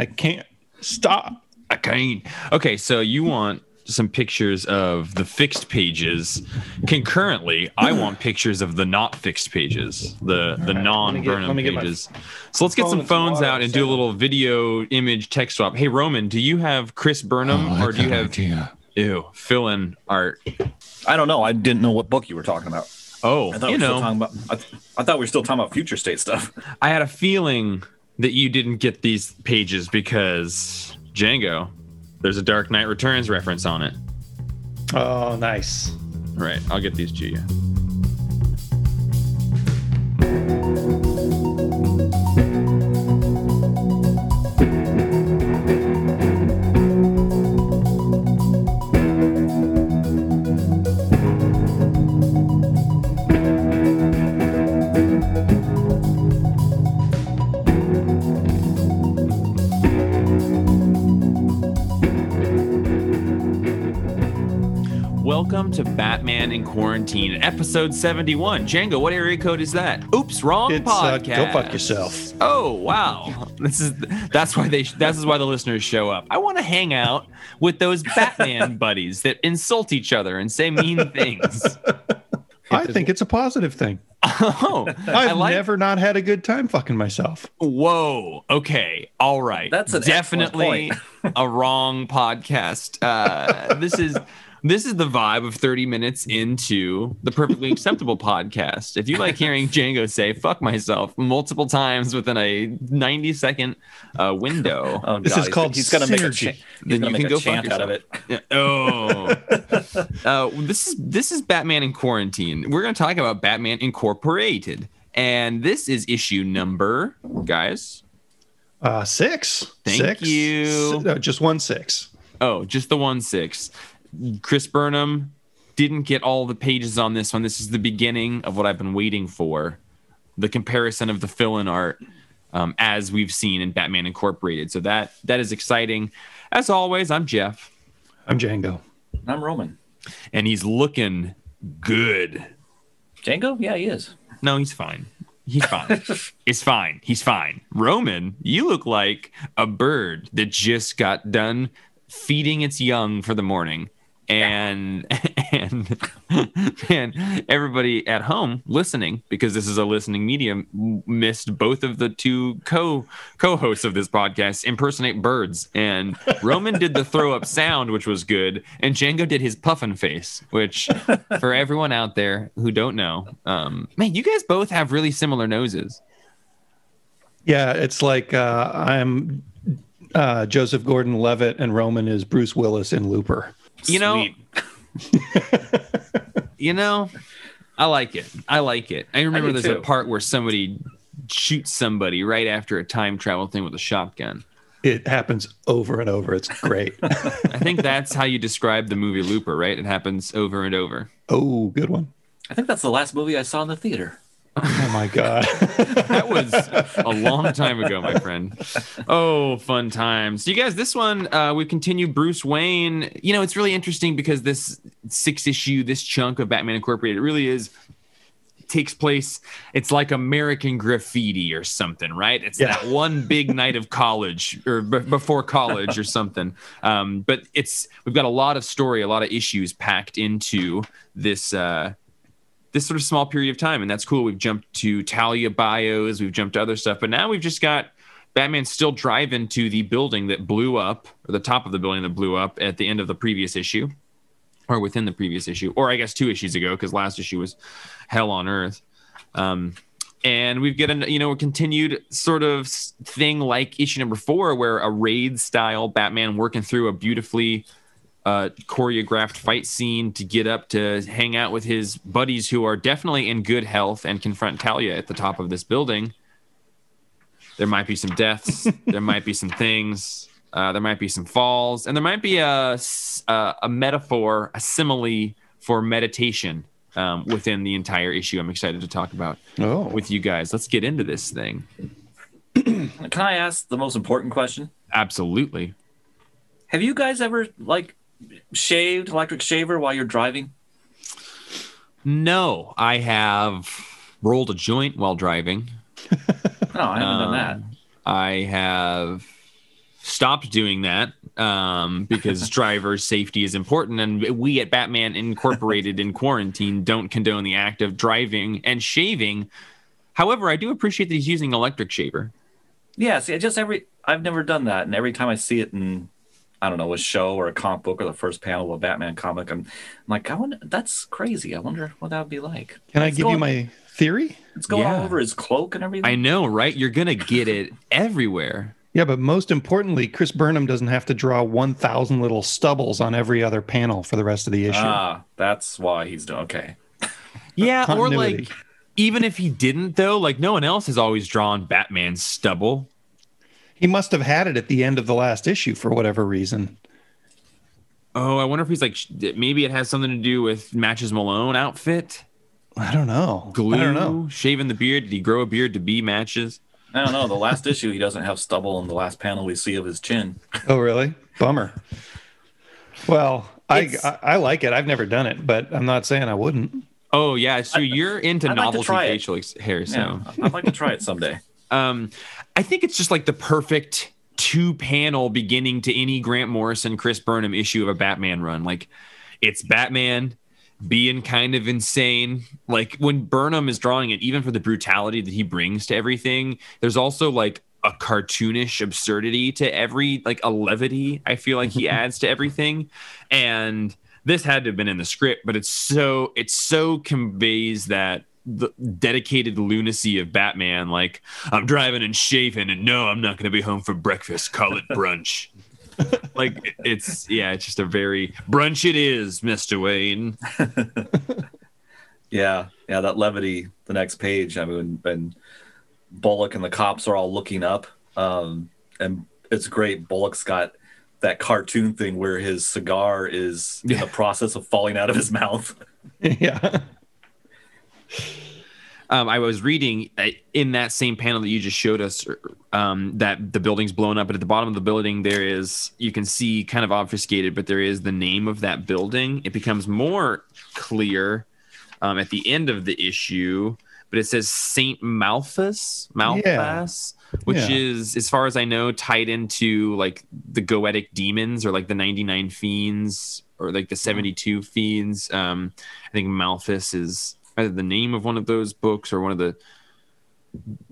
I can't stop. I can't. Okay, so you want some pictures of the fixed pages. Concurrently, I want pictures of the not fixed pages, the the non let Burnham me get my pages. So let's get some phones out and do a little video image text swap. Hey Roman, do you have Chris Burnham Oh, or do you have ew fill in art? I don't know. I didn't know what book you were talking about. Oh, I thought you we were know, talking about. I, th- I thought we were still talking about future state stuff. I had a feeling that you didn't get these pages because Django, there's a Dark Knight Returns reference on it. Oh, nice. All right, I'll get these to you. Quarantine, episode 71. Django, what area code is that? Oops, wrong It's, uh, podcast. go fuck yourself. Oh wow, this is that's why they this is why the listeners show up. I want to hang out with those Batman buddies that insult each other and say mean things. I think it's a positive thing. Oh, I I've like. never not had a good time fucking myself. Whoa. Okay. All right. That's definitely a wrong podcast. Uh, this is this is the vibe of 30 minutes into the perfectly acceptable podcast. If you like hearing Django say "fuck myself" multiple times within a 90 second uh, window, Oh, This God, is he's- called He's gonna make a, synergy. cha- Then you make can a go fuck chant out of it. Yeah. Oh, uh, this is this is Batman in quarantine. We're going to talk about Batman Incorporated, and this is issue number, guys. Uh, six. Thank Six? you. S- no, just one six. Oh, just the one six. Chris Burnham didn't get all the pages on this one. This is the beginning of what I've been waiting for. The comparison of the fill-in art um, as we've seen in Batman Incorporated. So that that is exciting. As always, I'm Jeff, I'm Django. I'm Roman. and he's looking good. Django? Yeah, he is. No, he's fine. He's fine. it's fine. He's fine. Roman, you look like a bird that just got done feeding its young for the morning. And and and everybody at home listening because this is a listening medium missed both of the two co co-hosts of this podcast impersonate birds and Roman did the throw up sound which was good and Django did his puffin face which for everyone out there who don't know um man you guys both have really similar noses Yeah, it's like uh, I'm uh, Joseph Gordon-Levitt and Roman is Bruce Willis in Looper. You know you know I like it I like it I remember do there's a part where somebody shoots somebody right after a time travel thing with a shotgun It happens over and over. It's great. I think that's how you describe the movie Looper, right? It happens over and over. oh, good one. I think that's the last movie I saw in the theater. Oh my god. That was a long time ago, my friend. Oh, fun times. You guys, this one, uh, we continue Bruce Wayne. You know, it's really interesting because this six issue, this chunk of Batman Incorporated, it really is takes place it's like american graffiti or something right it's Yeah. that one big night of college or b- before college or something um, but it's we've got a lot of story a lot of issues packed into this uh, this sort of small period of time, and that's cool. We've jumped to Talia bios, we've jumped to other stuff, but now we've just got Batman still driving to the building that blew up, or the top of the building that blew up at the end of the previous issue, or within the previous issue, or I guess two issues ago, because last issue was Hell on Earth. Um, and we've got a you know a continued sort of thing like issue number four, where a raid style Batman working through a beautifully uh, choreographed fight scene to get up to hang out with his buddies who are definitely in good health and confront Talia at the top of this building. There might be some deaths. there might be some things. Uh, there might be some falls, and there might be a s- uh, a metaphor, a simile for meditation um, within the entire issue. I'm excited to talk about Oh, with you guys. Let's get into this thing. Can I ask the most important question? Absolutely. Have you guys ever like shaved electric shaver while you're driving? No, I have rolled a joint while driving. No, I haven't done that. Um, I have stopped doing that um, because driver safety is important. And we at Batman Incorporated in quarantine don't condone the act of driving and shaving. However, I do appreciate that he's using electric shaver. Yeah, see, I just every I've never done that, and every time I see it in I don't know a show or a comic book or the first panel of a Batman comic, I'm, I'm like, I wonder that's crazy. I wonder what that would be like. Can I give going- you my theory? It's going all Yeah. over his cloak and everything. I know, right? You're gonna get it everywhere. Yeah, but most importantly, Chris Burnham doesn't have to draw 1,000 little stubbles on every other panel for the rest of the issue. Ah, that's why he's doing okay. Yeah, or like even if he didn't though, like no one else has always drawn Batman's stubble. He must have had it at the end of the last issue for whatever reason. Oh, I wonder if he's like maybe it has something to do with Matches Malone outfit, I don't know. glue, I don't know. shaving the beard. Did he grow a beard to be Matches? I don't know. The last issue, he doesn't have stubble in the last panel we see of his chin. Oh, really? Bummer. Well, I, I I like it. I've never done it, but I'm not saying I wouldn't. Oh yeah, so you're into I'd novelty try it. facial ex- hair. So Yeah, I'd like to try it someday. um, I think it's just like the perfect two panel beginning to any Grant Morrison, Chris Burnham issue of a Batman run. Like it's Batman being kind of insane. Like when Burnham is drawing it, even for the brutality that he brings to everything, there's also like a cartoonish absurdity to every like a levity I feel like he adds to everything. And this had to have been in the script, but it's so it so conveys that the dedicated lunacy of Batman. Like I'm driving and shaving, and no, I'm not going to be home for breakfast. Call it brunch. like it's yeah, it's just a very brunch. It is, Mister Wayne. Yeah, yeah, that levity. The next page. I mean, when Bullock and the cops are all looking up, um, and it's great. Bullock's got that cartoon thing where his cigar is in the process of falling out of his mouth. yeah. Um, I was reading uh, in that same panel that you just showed us um, that the building's blown up, but at the bottom of the building there is you can see kind of obfuscated, but there is the name of that building. It becomes more clear um, at the end of the issue, but it says Saint Malthus, Malthus, which Yeah. is, as far as I know, tied into like the Goetic demons or like the 99 fiends or like the 72 fiends. Um, I think Malthus is either the name of one of those books or one of the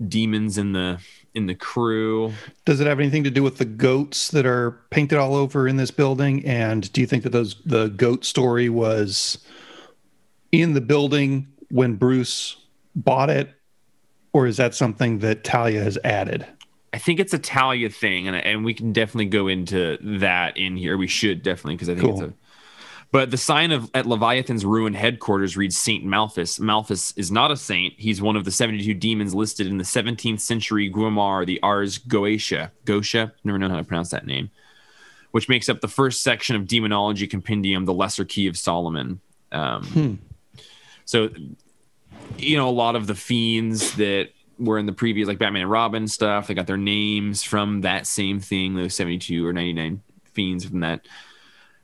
demons in the in the crew. Does it have anything to do with the goats that are painted all over in this building? And do you think that those the goat story was in the building when Bruce bought it, or is that something that Talia has added? I think it's a Talia thing, and and we can definitely go into that in here. We should definitely because I think Cool. it's a. But the sign of at Leviathan's ruined headquarters reads Saint Malthus. Malthus is not a saint. He's one of the seventy-two demons listed in the 17th century Grimoire, the Ars Goetia. Goetia, never known how to pronounce that name, which makes up the first section of demonology compendium, the Lesser Key of Solomon. Um, So, you know, a lot of the fiends that were in the previous, like Batman and Robin stuff, they got their names from that same thing, those 72 or 99 fiends from that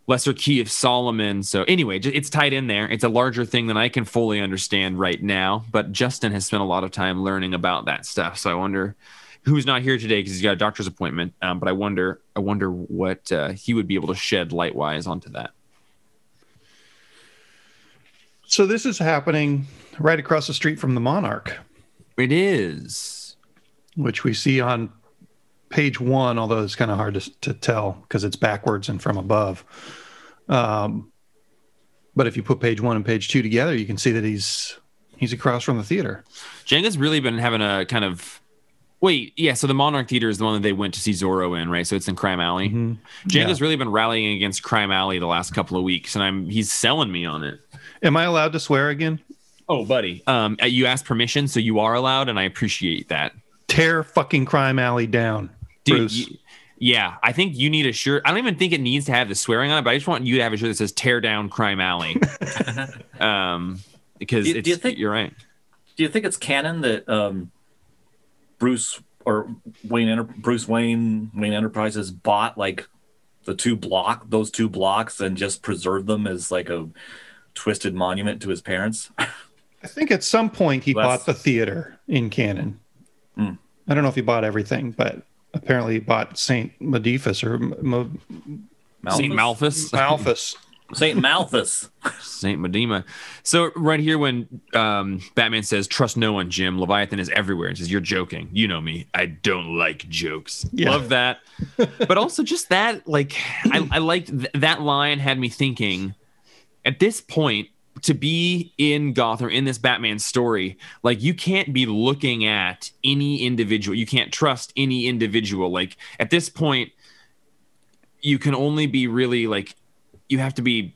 lesser key of Solomon. So, anyway, it's tied in there. It's a larger thing than I can fully understand right now, but Justin has spent a lot of time learning about that stuff. So, I wonder who's not here today because he's got a doctor's appointment. Um, but I wonder, I wonder what uh, he would be able to shed light wise onto that. So this is happening right across the street from the Monarch, It is. which we see on page one, although it's kind of hard to, to tell because it's backwards and from above. Um, but if you put page one and page two together, you can see that he's he's across from the theater. Django's really been having a kind of wait, yeah. So the Monarch Theater is the one that they went to see Zorro in, right? So it's in Crime Alley. Django's really been rallying against Crime Alley the last couple of weeks, and I'm he's selling me on it. Am I allowed to swear again? Oh, buddy. Um, uh, you asked permission, so you are allowed, and I appreciate that, Tear fucking crime alley down, dude. Bruce. y- yeah, I think you need a shirt. I don't even think it needs to have the swearing on it, but I just want you to have a shirt that says "Tear Down Crime Alley," um, because Do you- it's, do you think- you're right. Do you think it's canon that um, Bruce or Wayne Enter- Bruce Wayne Wayne Enterprises bought like the two block those two blocks and just preserved them as like a twisted monument to his parents? I think at some point he That's- bought the theater in canon. Hmm. I don't know if he bought everything, but apparently he bought Saint Medifus or M- M- Saint Malthus. Malthus. Saint Malthus. Saint Medema. So right here, when um, Batman says, "Trust no one, Jim," Leviathan is everywhere and says, "You're joking. You know me. I don't like jokes." Yeah. Love that. but also just that, like, I, I liked th- that line. Had me thinking. At this point, to be in Gotham in this Batman story, like you can't be looking at any individual. You can't trust any individual. Like at this point, you can only be really like you have to be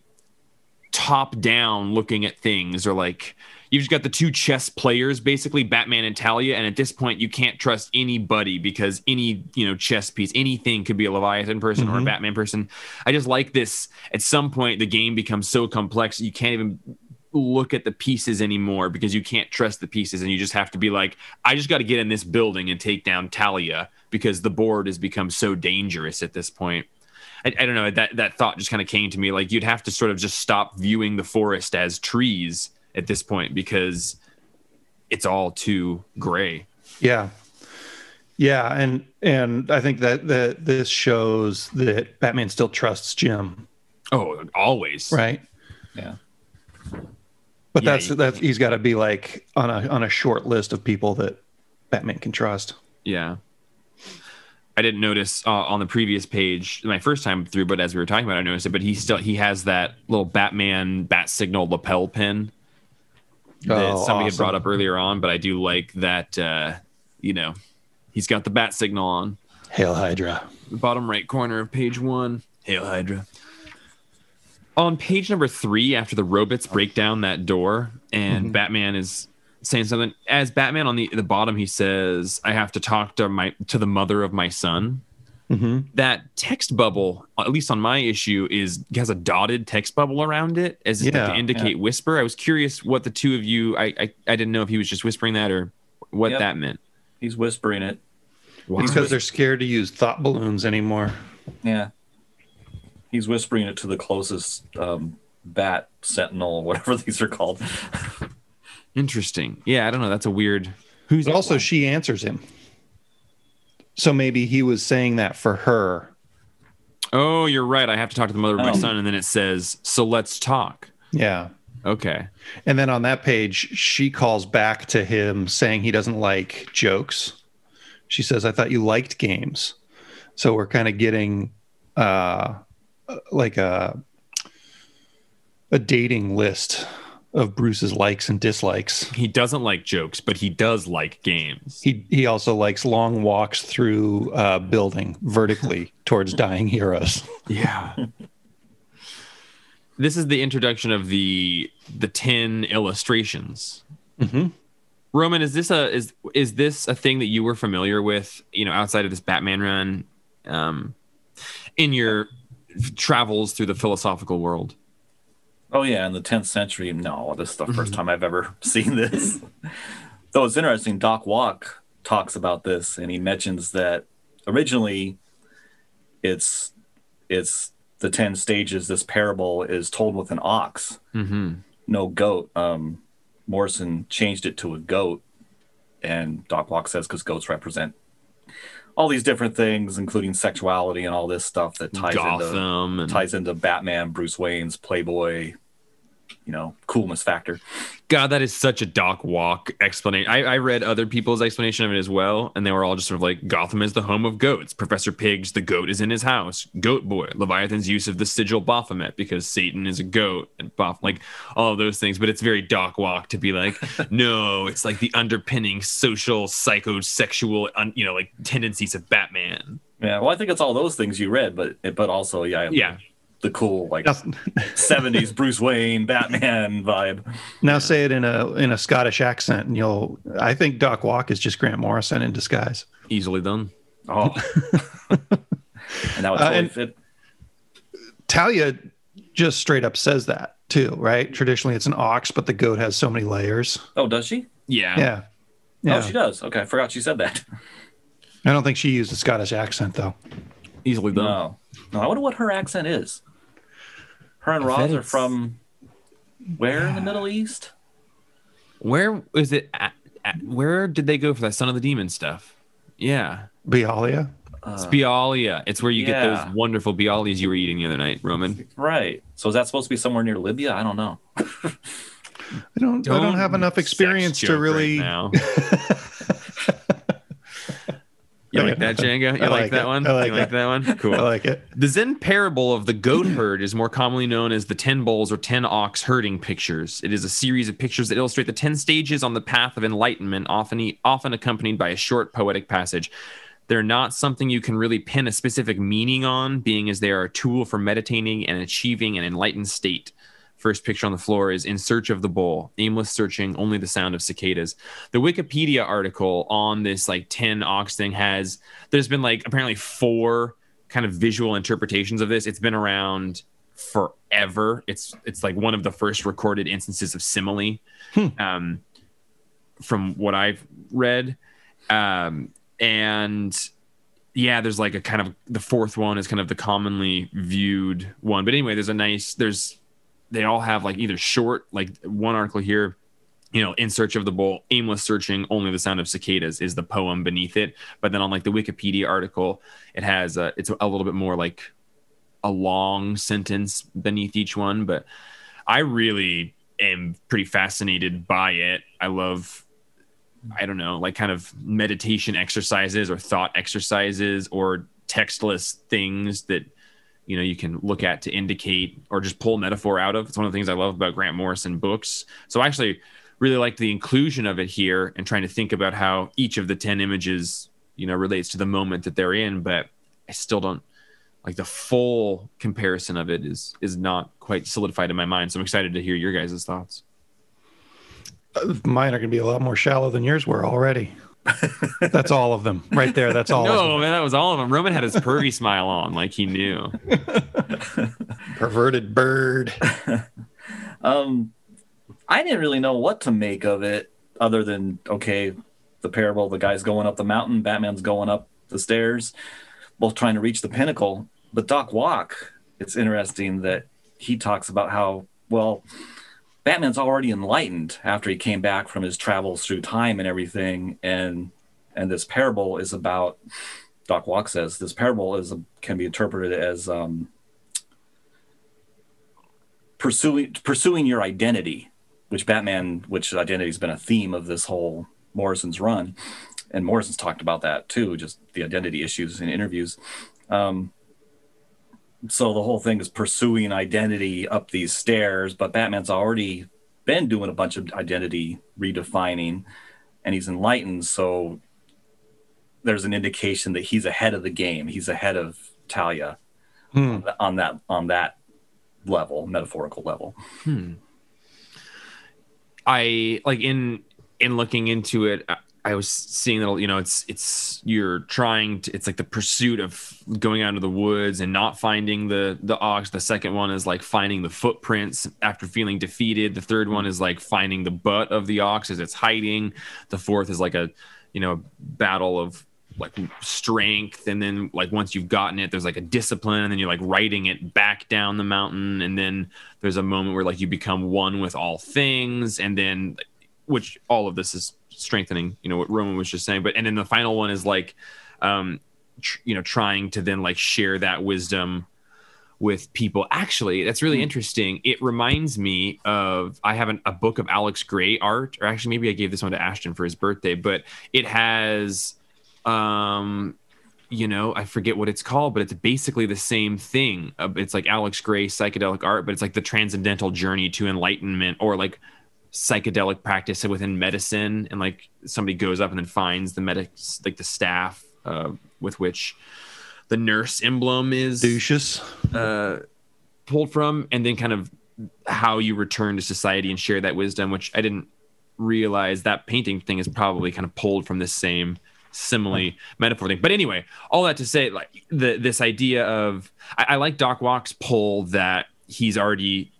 top down looking at things or like you've just got the two chess players basically batman and talia and at this point you can't trust anybody because any you know chess piece anything could be a leviathan person or a Mhm. batman person. I just like this. At some point the game becomes so complex you can't even look at the pieces anymore because you can't trust the pieces and you just have to be like i just got to get in this building and take down talia because the board has become so dangerous at this point. I, I don't know that that thought just kind of came to me like you'd have to sort of just stop viewing the forest as trees at this point because it's all too gray Yeah. Yeah, and and I think that that this shows that Batman still trusts Jim, oh always right? Yeah. But Yeah, that's you- that's he's got to be like on a on a short list of people that Batman can trust. yeah i didn't notice uh, on the previous page my first time through but as we were talking about it, i noticed it but he still he has that little batman bat signal lapel pin that Oh, somebody had brought up earlier on but i do like that uh you know he's got the bat signal on Hail Hydra. the bottom right corner of page one. Hail Hydra. On page number three, after the robots break down that door and Batman is saying something, as Batman on the the bottom, he says, "I have to talk to my to the mother of my son." Hmm That text bubble, at least on my issue, is has a dotted text bubble around it as if Yeah, to indicate whisper. I was curious what the two of you. I, I I didn't know if he was just whispering that or what Yep. that meant. He's whispering it. Because they're scared to use thought balloons anymore. Yeah. He's whispering it to the closest um, bat sentinel, whatever these are called. Interesting. Yeah, I don't know. That's a weird. Who's But also, she answers him. So maybe he was saying that for her. Oh, you're right. I have to talk to the mother of my Oh. son, and then it says, "So let's talk." Yeah. Okay. And then on that page, she calls back to him saying he doesn't like jokes. She says, I thought you liked games. So we're kind of getting uh, like a, a dating list of Bruce's likes and dislikes. He doesn't like jokes, but he does like games. He, he also likes long walks through uh, building vertically towards dying heroes. Yeah. this is the introduction of the the ten illustrations. Mhm. Roman, is this a is is this a thing that you were familiar with? You know, outside of this Batman run, um, in your travels through the philosophical world. Oh yeah, in the 10th century. No, this is the first time I've ever seen this. Though it's interesting, Doc Walk talks about this, and he mentions that originally, it's it's the 10 stages. This parable is told with an ox, Mm-hmm. no goat. Um, Morrison changed it to a goat, and Doc Walk says because goats represent all these different things, including sexuality and all this stuff that ties into Gotham and ties into Batman, Bruce Wayne's Playboy, you know, coolness factor. God, that is such a Doc Walk explanation. I, I read other people's explanation of it as well, and they were all just sort of like Gotham is the home of goats. Professor Pig's the goat is in his house. Goat Boy, Leviathan's use of the sigil Baphomet because Satan is a goat and Baph like all of those things. But it's very Doc Walk to be like, no, it's like the underpinning social, psychosexual, un, you know, like tendencies of Batman. Yeah, well, I think it's all those things you read, but but also yeah, Yeah, the cool like '70s Bruce Wayne Batman vibe. now say it in a in a Scottish accent, and you'll. I think Doc Walk is just Grant Morrison in disguise. easily done. Oh, and that would Uh, totally and- fit. Talia just straight up says that too, right? Traditionally, it's an ox, but the goat has so many layers. Oh, does she? Yeah. Yeah, yeah. Oh, she does. Okay, I forgot she said that. I don't think she used a Scottish accent though. easily done. No, no. I wonder what her accent is. Her and I bet Ra's are from where in the Middle East? Where is it? At, at, where did they go for that Son of the Demon stuff? Yeah. Bialya. Uh, it's Bialya. It's where you get those wonderful Bialias you were eating the other night, Roman. Right. So is that supposed to be somewhere near Libya? I don't know. I don't. I don't have enough experience to joke right really. now. You like that, Django? You I like, like that one? I like you like it. that one? Cool. I like it. The Zen parable of the goat herd is more commonly known as the 10 bulls or 10 ox herding pictures. It is a series of pictures that illustrate the 10 stages on the path of enlightenment, often, often accompanied by a short poetic passage. They're not something you can really pin a specific meaning on, being as they are a tool for meditating and achieving an enlightened state. First picture on the floor is In Search of the Bull, aimless searching, only the sound of cicadas. The Wikipedia article on this like 10 ox thing has, there's been like apparently four kind of visual interpretations of this. It's been around forever. It's it's like one of the first recorded instances of simile, um, from what I've read, um, and yeah, there's like a kind of the fourth one is kind of the commonly viewed one. But anyway, there's a nice there's they all have like either short like one article here you know, in search of the bull, aimless searching, only the sound of cicadas is the poem beneath it. But then on like the Wikipedia article, it has uh, it's a little bit more like a long sentence beneath each one. But I really am pretty fascinated by it. I love, I don't know, like kind of meditation exercises or thought exercises or textless things that you know you can look at to indicate or just pull metaphor out of. It's one of the things I love about Grant Morrison books. So I actually really like the inclusion of it here and trying to think about how each of the 10 images you know relates to the moment that they're in but i still don't like the full comparison of it is is not quite solidified in my mind so i'm excited to hear your guys' thoughts Mine are going to be a lot more shallow than yours were already. That's all of them right there. That's all. of no them. man that was all of them roman had his pervy smile on like he knew Perverted bird. Um, I didn't really know what to make of it, other than okay, the parable: the guy's going up the mountain, Batman's going up the stairs, both trying to reach the pinnacle. But Doc Walk, it's interesting that he talks about how well Batman's already enlightened after he came back from his travels through time and everything, and and this parable is about. Doc Walk says this parable is can be interpreted as um, pursuing pursuing your identity, which Batman, which identity has been a theme of this whole Morrison's run, and Morrison's talked about that too, just the identity issues in interviews. Um, so the whole thing is pursuing identity up these stairs, but Batman's already been doing a bunch of identity redefining, and he's enlightened. So there's an indication that he's ahead of the game. He's ahead of Talia Hmm. on that on that level, metaphorical level. I like in in looking into it. I- was seeing that you know it's it's you're trying to it's like the pursuit of going out into the woods and not finding the the ox. The second one is like finding the footprints after feeling defeated. The third one is like finding the butt of the ox as it's hiding. The fourth is like a you know battle of like strength and then like once you've gotten it there's like a discipline and then you're like riding it back down the mountain and then there's a moment where like you become one with all things and then which all of this is strengthening you know what roman was just saying but and then the final one is like um tr- you know trying to then like share that wisdom with people. Actually that's really interesting. It reminds me of i have an, a book of alex grey art or actually maybe i gave this one to ashton for his birthday but it has um you know i forget what it's called but it's basically the same thing. Uh, it's like alex grey psychedelic art but it's like the transcendental journey to enlightenment or like psychedelic practice within medicine and like somebody goes up and then finds the medics like the staff uh, with which the nurse emblem is Douches. uh, pulled from, and then kind of how you return to society and share that wisdom, which I didn't realize that painting thing is probably kind of pulled from this same simile metaphor thing. But anyway, all that to say, like the this idea of I, I like Doc Walk's pull that he's already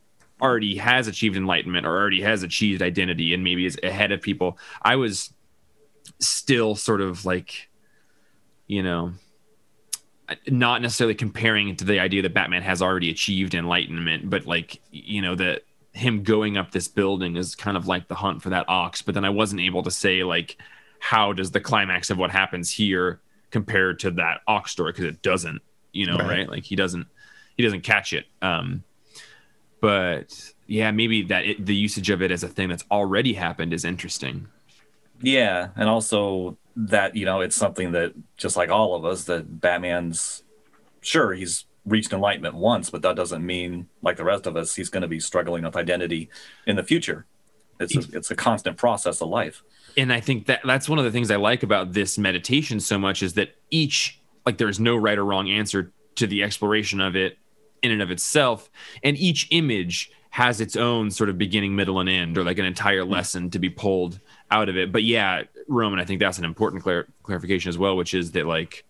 already has achieved enlightenment or already has achieved identity and maybe is ahead of people. I was still sort of like, you know, not necessarily comparing it to the idea that Batman has already achieved enlightenment, but like you know that him going up this building is kind of like the hunt for that ox. But then I wasn't able to say like how does the climax of what happens here compared to that ox story because it doesn't you know right. Right. like he doesn't he doesn't catch it um but yeah maybe that it, the usage of it as a thing that's already happened is interesting Yeah, and also that you know it's something that just like all of us that Batman's sure he's reached enlightenment once, but that doesn't mean like the rest of us he's going to be struggling with identity in the future. It's a, it's a constant process of life. and I think that that's one of the things I like about this meditation so much is that each like there's no right or wrong answer to the exploration of it in and of itself, and each image has its own sort of beginning, middle, and end, or like an entire lesson to be pulled out of it. But yeah, Roman, I think that's an important clar- clarification as well, which is that like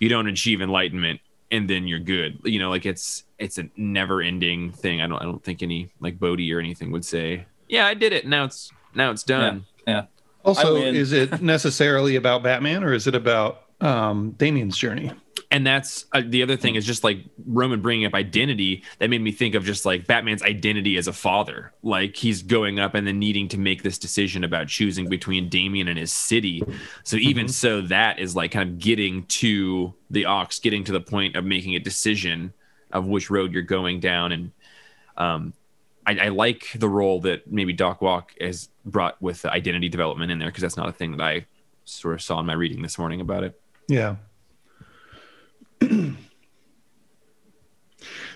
you don't achieve enlightenment and then you're good. You know, like it's it's a never ending thing. I don't I don't think any like Bodhi or anything would say, yeah, I did it. Now it's now it's done. Yeah. Also, is it necessarily about Batman or is it about um, Damian's journey? And that's uh, the other thing is just like Roman bringing up identity that made me think of just like Batman's identity as a father. Like he's going up and then needing to make this decision about choosing between Damian and his city. So even so, that is like kind of getting to the ox, getting to the point of making a decision of which road you're going down. And um, I, I like the role that maybe Doc Walk has brought with identity development in there because that's not a thing that I sort of saw in my reading this morning about it. Yeah.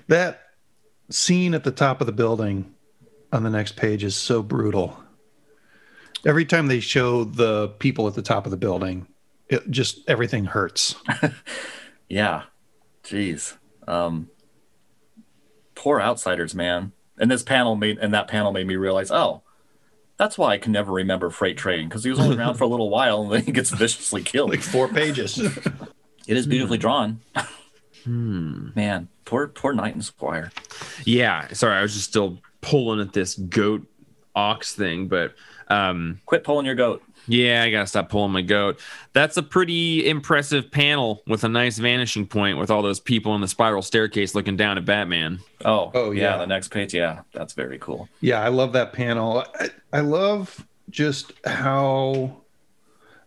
that scene at the top of the building on the next page is so brutal. Every time they show the people at the top of the building, it just everything hurts. Yeah. Jeez. Um, poor outsiders, man. And this panel made and that panel made me realize, oh, that's why I can never remember freight train because he was only around for a little while and then he gets viciously killed. Like four pages. It is beautifully drawn. Hmm. Man, poor poor Knight and Squire. Yeah, sorry, I was just still pulling at this goat ox thing, but um Quit pulling your goat. yeah, I gotta stop pulling my goat. That's a pretty impressive panel with a nice vanishing point with all those people in the spiral staircase looking down at Batman. Oh, Oh, yeah. The next page, yeah, that's very cool. Yeah, I love that panel. I, I love just how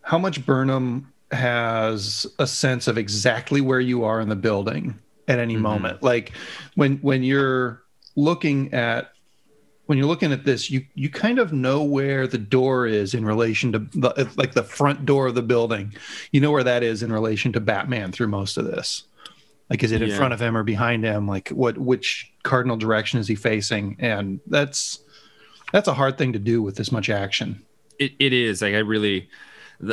how much Burnham has a sense of exactly where you are in the building at any Mhm. moment. Like when when you're looking at when you're looking at this, you you kind of know where the door is in relation to the like the front door of the building. You know where that is in relation to Batman through most of this. Like is it in Yeah. front of him or behind him? Like what which cardinal direction is he facing? And that's that's a hard thing to do with this much action. It, it is like I really.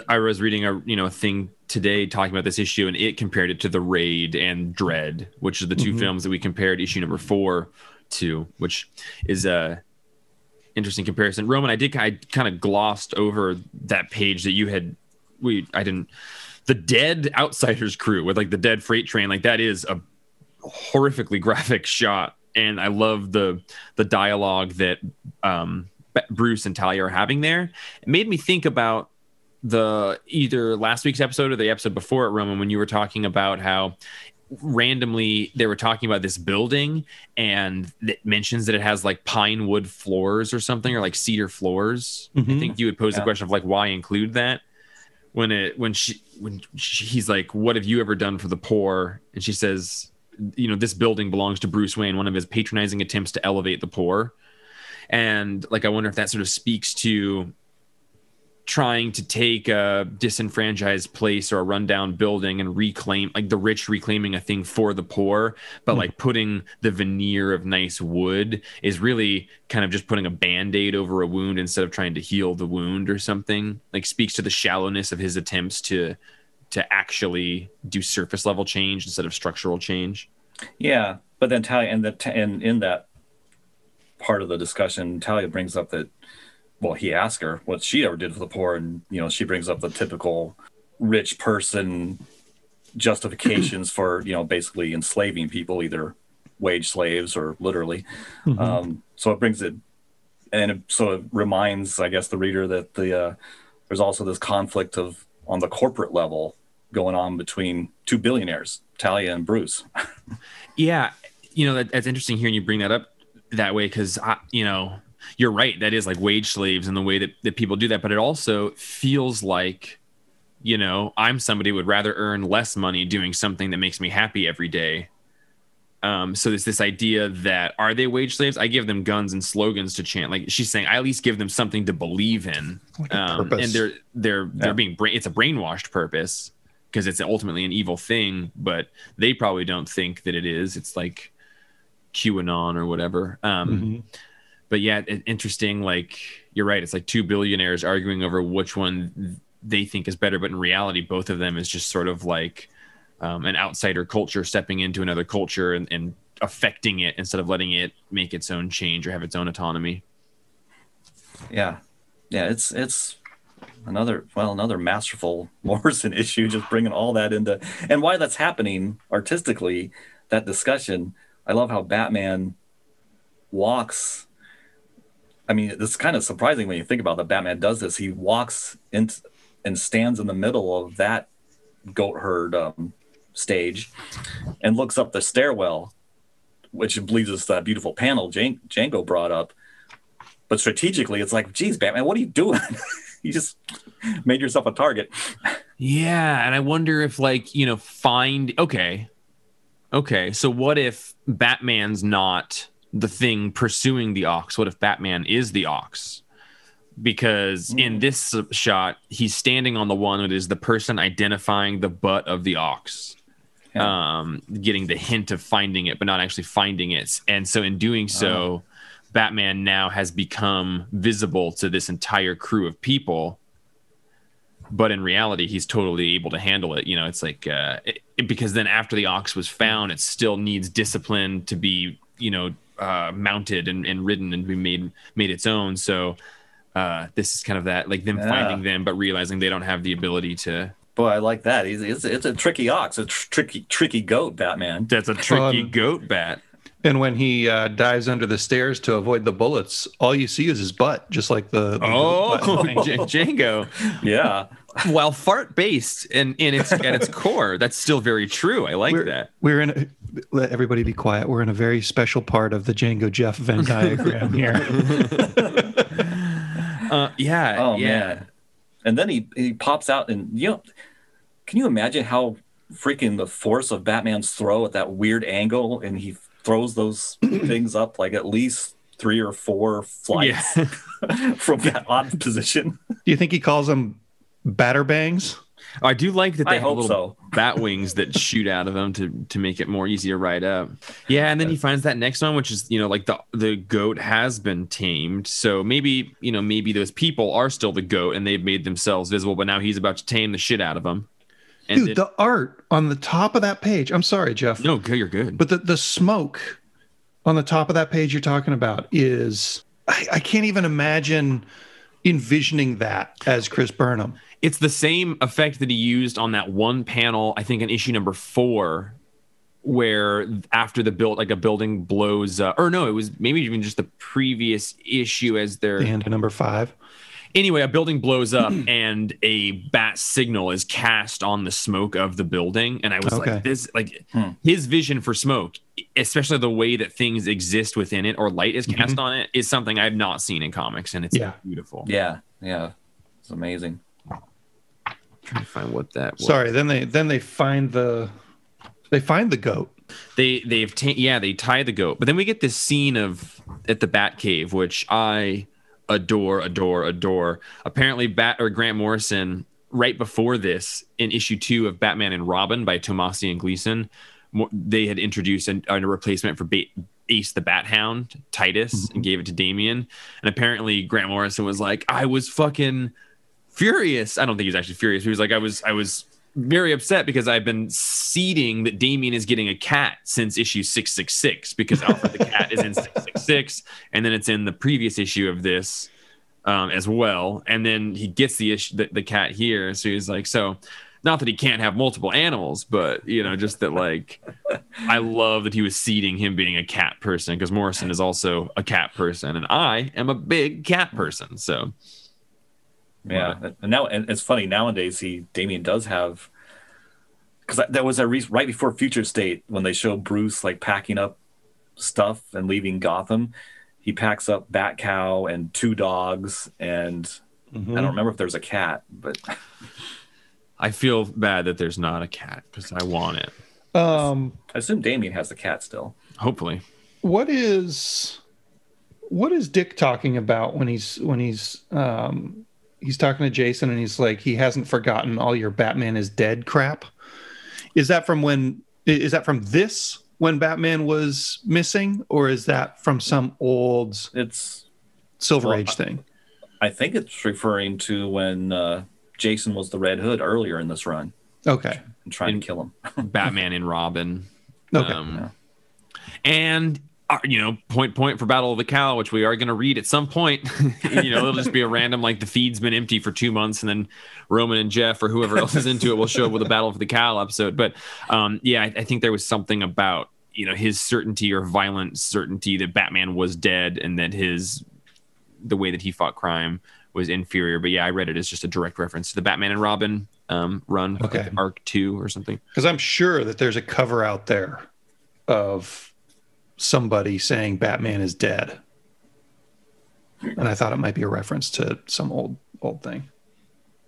I was reading a you know a thing today talking about this issue, and it compared it to the Raid and Dredd, which are the 2 Mhm. films that we compared issue number four to, which is a interesting comparison. Roman, I did I kind of glossed over that page that you had. We I didn't. The dead outsiders crew with like the dead freight train, like that is a horrifically graphic shot, and I love the the dialogue that um, Bruce and Talia are having there. It made me think about the either last week's episode or the episode before it, Roman, when you were talking about how randomly they were talking about this building and it mentions that it has like pine wood floors or something or like cedar floors. I Mhm. think you would pose the question of like why include that when it when she when she, he's like what have you ever done for the poor and she says you know this building belongs to Bruce Wayne one of his patronizing attempts to elevate the poor and like I wonder if that sort of speaks to trying to take a disenfranchised place or a rundown building and reclaim like the rich reclaiming a thing for the poor but Hmm. like putting the veneer of nice wood is really kind of just putting a band-aid over a wound instead of trying to heal the wound or something like speaks to the shallowness of his attempts to to actually do surface level change instead of structural change Yeah, but then Talia and the and in that part of the discussion, Talia brings up that well, he asked her what she ever did for the poor, and you know, she brings up the typical rich person justifications for you know basically enslaving people, either wage slaves or literally. Mhm. Um, so it brings it, and it, so it reminds, I guess, the reader that the uh, there's also this conflict of on the corporate level going on between two billionaires, Talia and Bruce. Yeah, you know that, that's interesting hearing you bring that up that way because I, you know, you're right. That is like wage slaves and the way that, that people do that, but it also feels like you know, I'm somebody who would rather earn less money doing something that makes me happy every day. Um, so there's this idea that are they wage slaves? I give them guns and slogans to chant. Like she's saying, I at least give them something to believe in. Um, and they're they're they're Yeah. being bra- it's a brainwashed purpose because it's ultimately an evil thing, but they probably don't think that it is. It's like QAnon or whatever. Um, Mhm. But yeah, interesting. Like you're right. It's like two billionaires arguing over which one they think is better, but in reality, both of them is just sort of like um, an outsider culture stepping into another culture and, and affecting it instead of letting it make its own change or have its own autonomy. Yeah, yeah. It's it's another well another masterful Morrison issue. Just bringing all that into and why that's happening artistically. That discussion. I love how Batman walks. I mean, it's kind of surprising when you think about that. Batman does this. He walks in and stands in the middle of that goat herd um, stage and looks up the stairwell, which leads us to that beautiful panel Jan- Django brought up. But strategically, it's like, geez, Batman, what are you doing? you just made yourself a target. Yeah, and I wonder if like, you know, find okay. Okay, so what if Batman's not the thing pursuing the ox? What if Batman is the ox? Because in this shot, he's standing on the one that is the person identifying the butt of the ox. Um, getting the hint of finding it, but not actually finding it. And so in doing so, Batman now has become visible to this entire crew of people but in reality he's totally able to handle it you know it's like uh it, it- because then after the ox was found it still needs discipline to be you know uh mounted and, and ridden and be made made its own so uh this is kind of that like them Yeah. finding them but realizing they don't have the ability to Boy, I like that. He's, it's, it's a tricky ox, a tr- tricky tricky goat, Batman. that's a tricky Um, goat bat And when he uh, dives under the stairs to avoid the bullets, all you see is his butt, just like the. the oh goat. J- django Yeah, while fart based and in its at its core that's still very true i like we're, that we're in. A, let everybody be quiet. We're in a very special part of the Django Jeff Venn diagram here. uh yeah Oh yeah man. And then he he pops out and you know can you imagine how freaking the force of Batman's throw at that weird angle and he throws those things up like at least three or four flights from that odd position. Do you think he calls them batter bangs? I do like that they I have hope little bat wings that shoot out of them to to make it more easy to ride up. Yeah, and then uh, he finds that next one, which is you know like the the goat has been tamed, so maybe you know maybe those people are still the goat and they've made themselves visible, but now he's about to tame the shit out of them. And Dude, then- the art on the top of that page. I'm sorry, Jeff. no, good, you're good. But the, the smoke on the top of that page you're talking about is I, I can't even imagine envisioning that as Chris Burnham. it's the same effect that he used on that one panel, I think in issue number four, where after the build like a building blows uh, or no, it was maybe even just the previous issue as they're The end of number five. anyway, a building blows up and a bat signal is cast on the smoke of the building. And I was Okay. like, this, like Hmm. his vision for smoke, especially the way that things exist within it or light is cast mm-hmm. on it, is something I've not seen in comics. And it's Yeah. beautiful. Yeah, yeah. It's amazing. trying to find what that was. Sorry, then they then they find the they find the goat. They they've ta- yeah they tie the goat, but then we get this scene of at the Bat Cave, which I adore, adore, adore. Apparently, Bat or Grant Morrison right before this in issue two of Batman and Robin by Tomasi and Gleason, mo- they had introduced a, a replacement for ba- Ace the Bat Hound, Titus, and gave it to Damian. And apparently, Grant Morrison was like, I was fucking furious. I don't think he was actually furious. He was like, I was, I was very upset because I've been seeding that Damian is getting a cat since issue 666 because Alfred the cat is in 666 and then it's in the previous issue of this um, as well and then he gets the issue the, the cat here so he's like so not that he can't have multiple animals but you know just that like I love that he was seeding him being a cat person because Morrison is also a cat person and I am a big cat person so Yeah, and now and it's funny nowadays. He Damian does have because that was a re- right before Future State when they show Bruce like packing up stuff and leaving Gotham. He packs up Bat Cow and two dogs, and I don't mm-hmm. remember if there's a cat, but I feel bad that there's not a cat because I want it. Um, I assume Damian has the cat still. Hopefully. what is what is Dick talking about when he's when he's um he's talking to Jason and he's like he hasn't forgotten all your Batman is dead crap. Is that from when is that from this when Batman was missing or is that from some old It's Silver Well, Age thing? I think it's referring to when uh, Jason was the Red Hood earlier in this run Okay. and trying In- to kill him. Batman and Robin. Okay. Um, And uh, you know, point point for Battle of the Cow, which we are going to read at some point. you know, it'll just be a random like the feed's been empty for two months, and then Roman and Jeff or whoever else is into it will show up with a Battle of the Cow episode. But um, yeah, I, I think there was something about you know his certainty or violent certainty that Batman was dead and that his the way that he fought crime was inferior. But yeah, I read it as just a direct reference to the Batman and Robin um, run, Okay. like arc two or something. Because I'm sure that there's a cover out there of somebody saying Batman is dead. And I thought it might be a reference to some old old thing.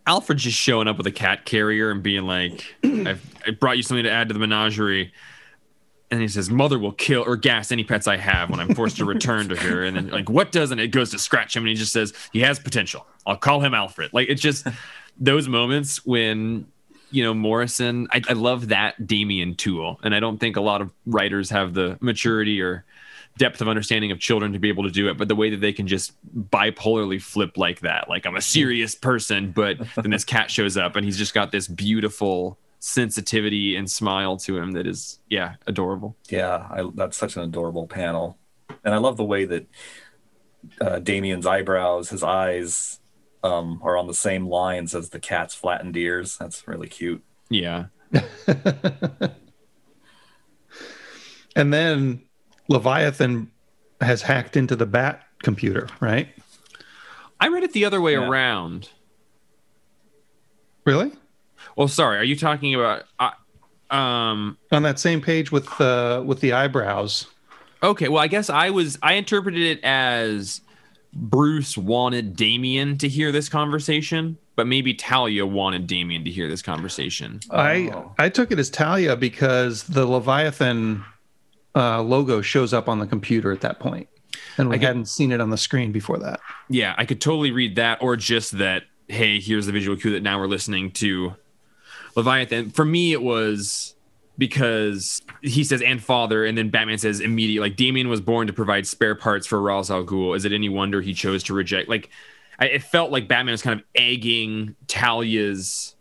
Alfred just showing up with a cat carrier and being like, I've, I brought you something to add to the menagerie. And he says, Mother will kill or gas any pets I have when I'm forced to return to her. And then, like, what doesn't it goes to scratch him? And he just says, He has potential. I'll call him Alfred. Like, it's just those moments when, you know, Morrison, I, I love that Damian tool. And I don't think a lot of writers have the maturity or depth of understanding of children to be able to do it, but the way that they can just bipolarly flip like that, like I'm a serious person, but then this cat shows up and he's just got this beautiful sensitivity and smile to him that is, yeah, adorable. Yeah, I, that's such an adorable panel, and I love the way that uh, Damian's eyebrows, his eyes, um, are on the same lines as the cat's flattened ears. That's really cute. Yeah. And then Leviathan has hacked into the Bat computer, right? I read it the other way Yeah. around. Really? Well, sorry, are you talking about? Uh, um. On that same page with the with the eyebrows. Okay. Well, I guess I was I interpreted it as Bruce wanted Damian to hear this conversation, but maybe Talia wanted Damian to hear this conversation. I Oh. I took it as Talia because the Leviathan uh, logo shows up on the computer at that point, and we I hadn't seen it on the screen before that. Yeah, I could totally read that, or just that. Hey, here's the visual cue that now we're listening to Leviathan. For me, it was because he says and father, and then Batman says immediate. Like Damian was born to provide spare parts for Ra's al Ghul. Is it any wonder he chose to reject? Like, I, it felt like Batman was kind of egging Talia's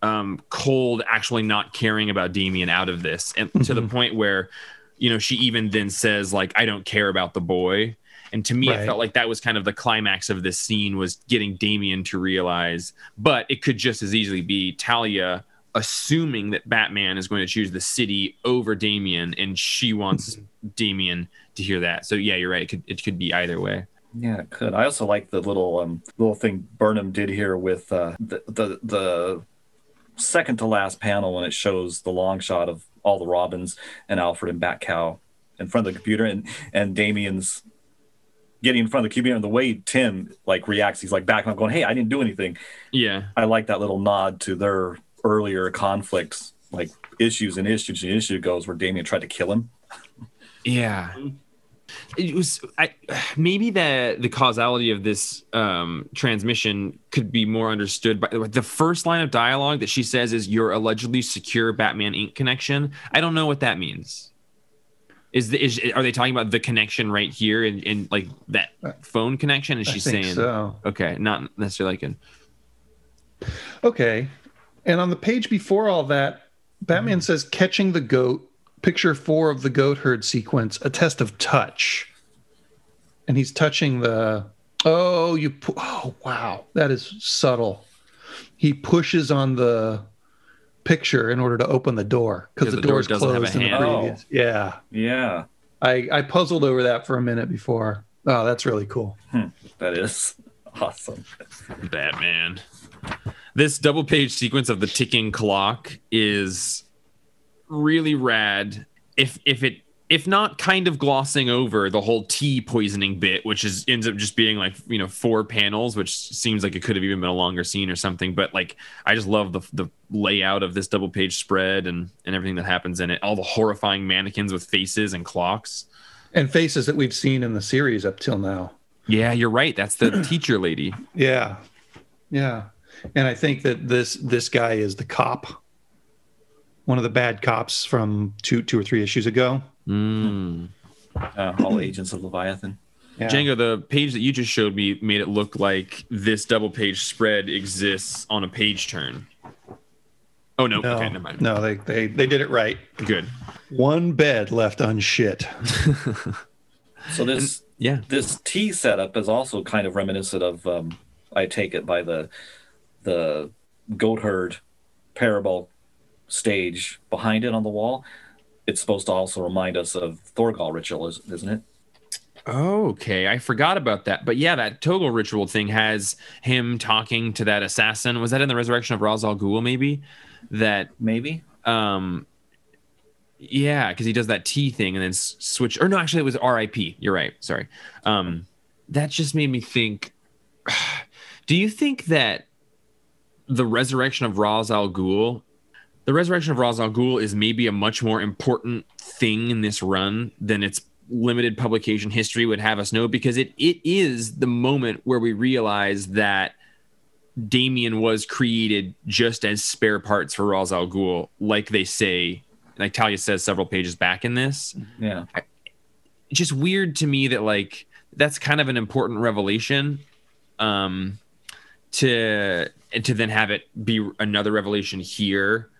um, cold, actually not caring about Damian out of this, and to the point where, you know, she even then says like, "I don't care about the boy." And to me, it Right. felt like that was kind of the climax of this scene was getting Damian to realize, but it could just as easily be Talia assuming that Batman is going to choose the city over Damian, and she wants Damian to hear that. So yeah, you're right. It could it could be either way. Yeah, it could. I also like the little um, little thing Burnham did here with uh, the, the the second to last panel when it shows the long shot of all the Robins and Alfred and Batcow in front of the computer, and and Damian's getting in front of the computer, and the way Tim like reacts, he's like backing up, going, "Hey, I didn't do anything." Yeah, I like that little nod to their earlier conflicts, like issues and issues and issue goes where Damian tried to kill him. yeah. It was I maybe the the causality of this um, transmission could be more understood by the first line of dialogue that she says is your allegedly secure Batman Inc. connection. I don't know what that means. Is the is are they talking about the connection right here in, in like that phone connection? And she's saying so. okay, not necessarily like an Okay. And on the page before all that, Batman Mm-hmm. says catching the goat, picture four of the goat herd sequence, a test of touch. And he's touching the oh, you oh wow, that is subtle. He pushes on the picture in order to open the door because Yeah, the, the door is doesn't have a closed in the handle. previous. Yeah. Yeah, I, I puzzled over that for a minute before. Oh, that's really cool. Hmm, that is awesome. Batman. This double page sequence of the ticking clock is really rad. If if it if not kind of glossing over the whole tea poisoning bit, which is ends up just being like you know four panels, which seems like it could have even been a longer scene or something. But like, I just love the the layout of this double page spread and and everything that happens in it. All the horrifying mannequins with faces and clocks and faces that we've seen in the series up till now. Yeah, you're right. That's the teacher lady. Yeah, yeah, and I think that this this guy is the cop, one of the bad cops from two two or three issues ago. Mm. Uh, all agents of Leviathan. Yeah. Django, the page that you just showed me made it look like this double page spread exists on a page turn. Oh no, No, okay, never mind. no, they, they they did it right. Good. One bed left unshit. So this Yeah. this T setup is also kind of reminiscent of um, I take it by the the goat herd parable stage behind it on the wall. It's supposed to also remind us of Thögal ritual, is- isn't it? Okay, I forgot about that. But yeah, that Thögal ritual thing has him talking to that assassin. Was that in the resurrection of Ra's al Ghul? Maybe that. Maybe. Um, yeah, because he does that T thing and then switch. Or no, actually, it was R.I.P. You're right. Sorry. Um, that just made me think. Do you think that the resurrection of Ra's al Ghul, the resurrection of Ra's al Ghul, is maybe a much more important thing in this run than its limited publication history would have us know? Because it it is the moment where we realize that Damian was created just as spare parts for Ra's al Ghul, like they say, like Talia says several pages back in this. Yeah. It's just weird to me that like that's kind of an important revelation. Um, to to then have it be another revelation here.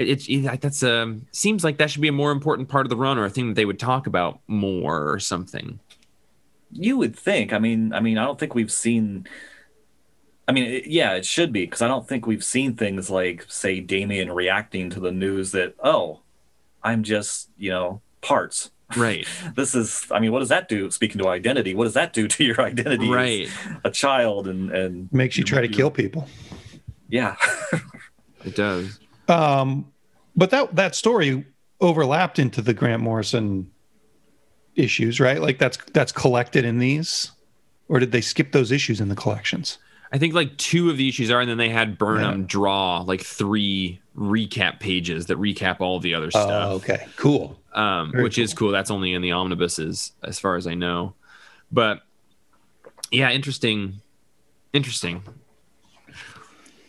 It, it's it, like that's um seems like that should be a more important part of the run or a thing that they would talk about more or something. You would think. I mean, I mean, I don't think we've seen. I mean, it, yeah, it should be because I don't think we've seen things like, say, Damian reacting to the news that, oh, I'm just, you know, parts. Right. This is. I mean, what does that do? Speaking to identity, what does that do to your identity? as Right. A child and and Makes you try to kill people. yeah. It does. Um, but that that story overlapped into the Grant Morrison issues, right? Like that's that's collected in these, or did they skip those issues in the collections? I think like two of the issues are, and then they had Burnham Yeah. draw like three recap pages that recap all the other stuff. Oh, okay, cool. um, which is cool. That's only in the omnibuses, as far as I know. But yeah, interesting. Interesting.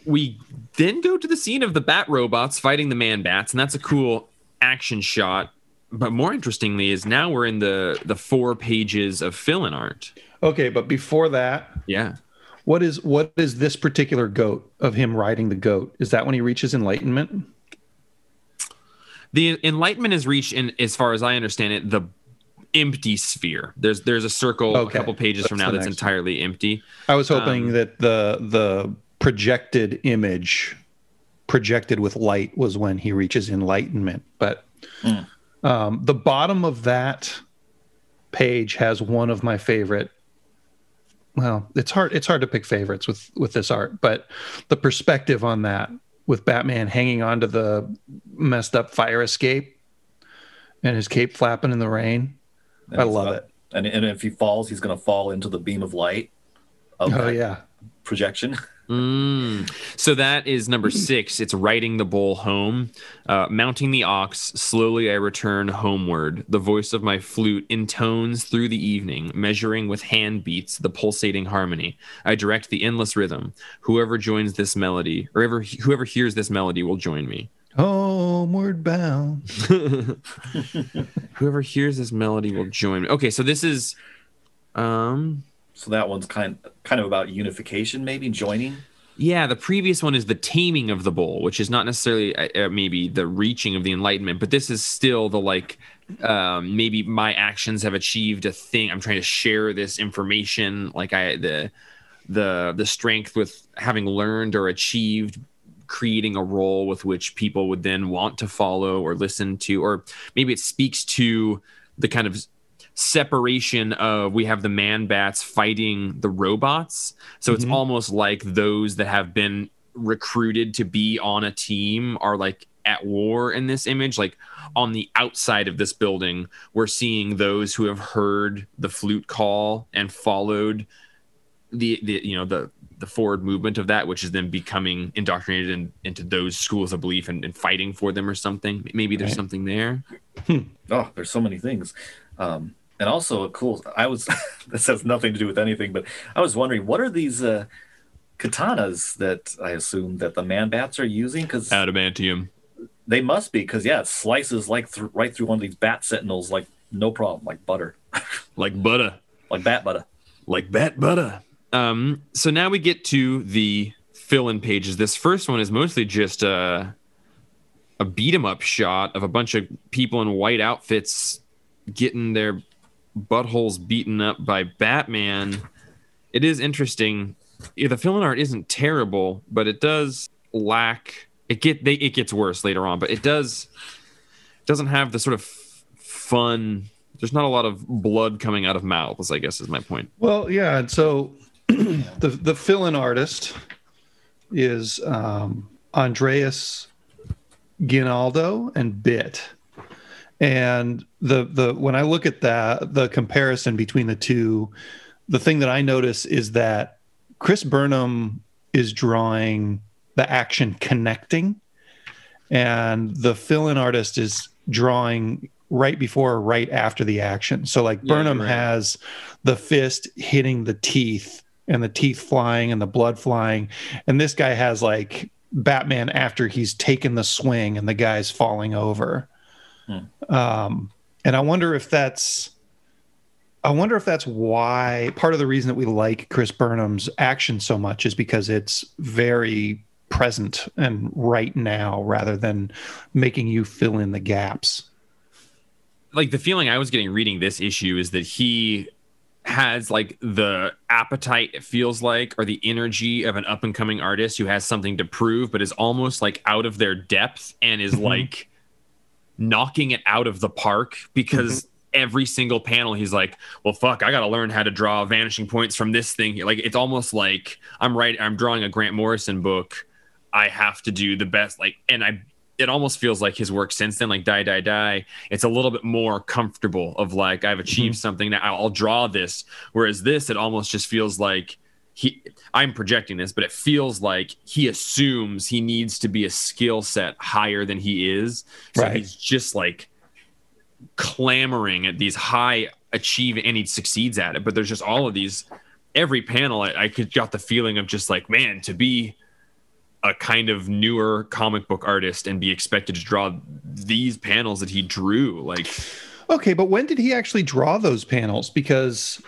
We then go to the scene of the bat robots fighting the man bats, and that's a cool action shot. But more interestingly, is now we're in the the four pages of fill-in art. Okay, but before that, Yeah. what is what is this particular goat of him riding the goat? Is that when he reaches enlightenment? The enlightenment is reached in, as far as I understand it, the empty sphere. There's there's a circle Okay, a couple pages from now that's entirely empty. I was hoping Um, that the the projected image projected with light was when he reaches enlightenment, but Mm. um, the bottom of that page has one of my favorite. Well, it's hard. It's hard to pick favorites with with this art, but the perspective on that with Batman hanging onto the messed up fire escape and his cape flapping in the rain. I love got- it. And and if he falls, he's going to fall into the beam of light. Of Oh yeah. projection. Mm. So that is number six. It's riding the bull home, uh, mounting the ox. Slowly I return homeward. The voice of my flute intones through the evening, measuring with hand beats the pulsating harmony. I direct the endless rhythm. Whoever joins this melody, or ever, whoever hears this melody, will join me. Homeward bound. Whoever hears this melody will join me. Okay, so this is, um, So that one's kind kind of about unification, maybe joining. Yeah, the previous one is the taming of the bull, which is not necessarily uh, uh, maybe the reaching of the enlightenment, but this is still the like um, maybe my actions have achieved a thing. I'm trying to share this information, like I the the the strength with having learned or achieved creating a role with which people would then want to follow or listen to or maybe it speaks to the kind of separation of we have the man bats fighting the robots so it's Mhm. almost like those that have been recruited to be on a team are like at war in this image. Like on the outside of this building, we're seeing those who have heard the flute call and followed the the you know the the forward movement of that, which is then becoming indoctrinated in, into those schools of belief and, and, fighting for them or something. Maybe there's right. something there. oh, there's so many things. Um, and also a cool, I was, this has nothing to do with anything, but I was wondering, what are these uh, katanas that I assume that the man bats are using? Because adamantium. They must be, because yeah, it slices like th- right through one of these bat sentinels, like no problem, like butter. like butter. Like bat butter. Like bat butter. Um, so now we get to the fill-in pages. This first one is mostly just a a beat 'em up shot of a bunch of people in white outfits getting their buttholes beaten up by Batman. It is interesting. Yeah, the fill-in art isn't terrible, but it does lack. It get they, it gets worse later on, but it does doesn't have the sort of fun there's not a lot of blood coming out of mouths i guess is my point well yeah and so the the fill-in artist is um, Andreas Guinaldo and Bit. And the the when I look at that, the comparison between the two, the thing that I notice is that Chris Burnham is drawing the action connecting, and the fill-in artist is drawing right before or right after the action. So like yeah, Burnham right. has the fist hitting the teeth and the teeth flying and the blood flying. And this guy has like Batman after he's taken the swing and the guy's falling over. Hmm. Um, and I wonder if that's I wonder if that's why part of the reason that we like Chris Burnham's action so much is because it's very present and right now rather than making you fill in the gaps. Like the feeling I was getting reading this issue is that he has like the appetite it feels like or the energy of an up and coming artist who has something to prove but is almost like out of their depth and is mm-hmm. like knocking it out of the park because mm-hmm. every single panel he's like well fuck i gotta learn how to draw vanishing points from this thing like it's almost like i'm right i'm drawing a grant morrison book i have to do the best like and i it almost feels like his work since then, like Die Die Die, it's a little bit more comfortable of like I've achieved mm-hmm. something now I'll draw this. Whereas this, it almost just feels like he I'm projecting this, but it feels like he assumes he needs to be a skill set higher than he is. So right. he's just like clamoring at these high achieve and he succeeds at it. But there's just all of these every panel I, I could got the feeling of just like, man, to be a kind of newer comic book artist and be expected to draw these panels that he drew like okay but when did he actually draw those panels because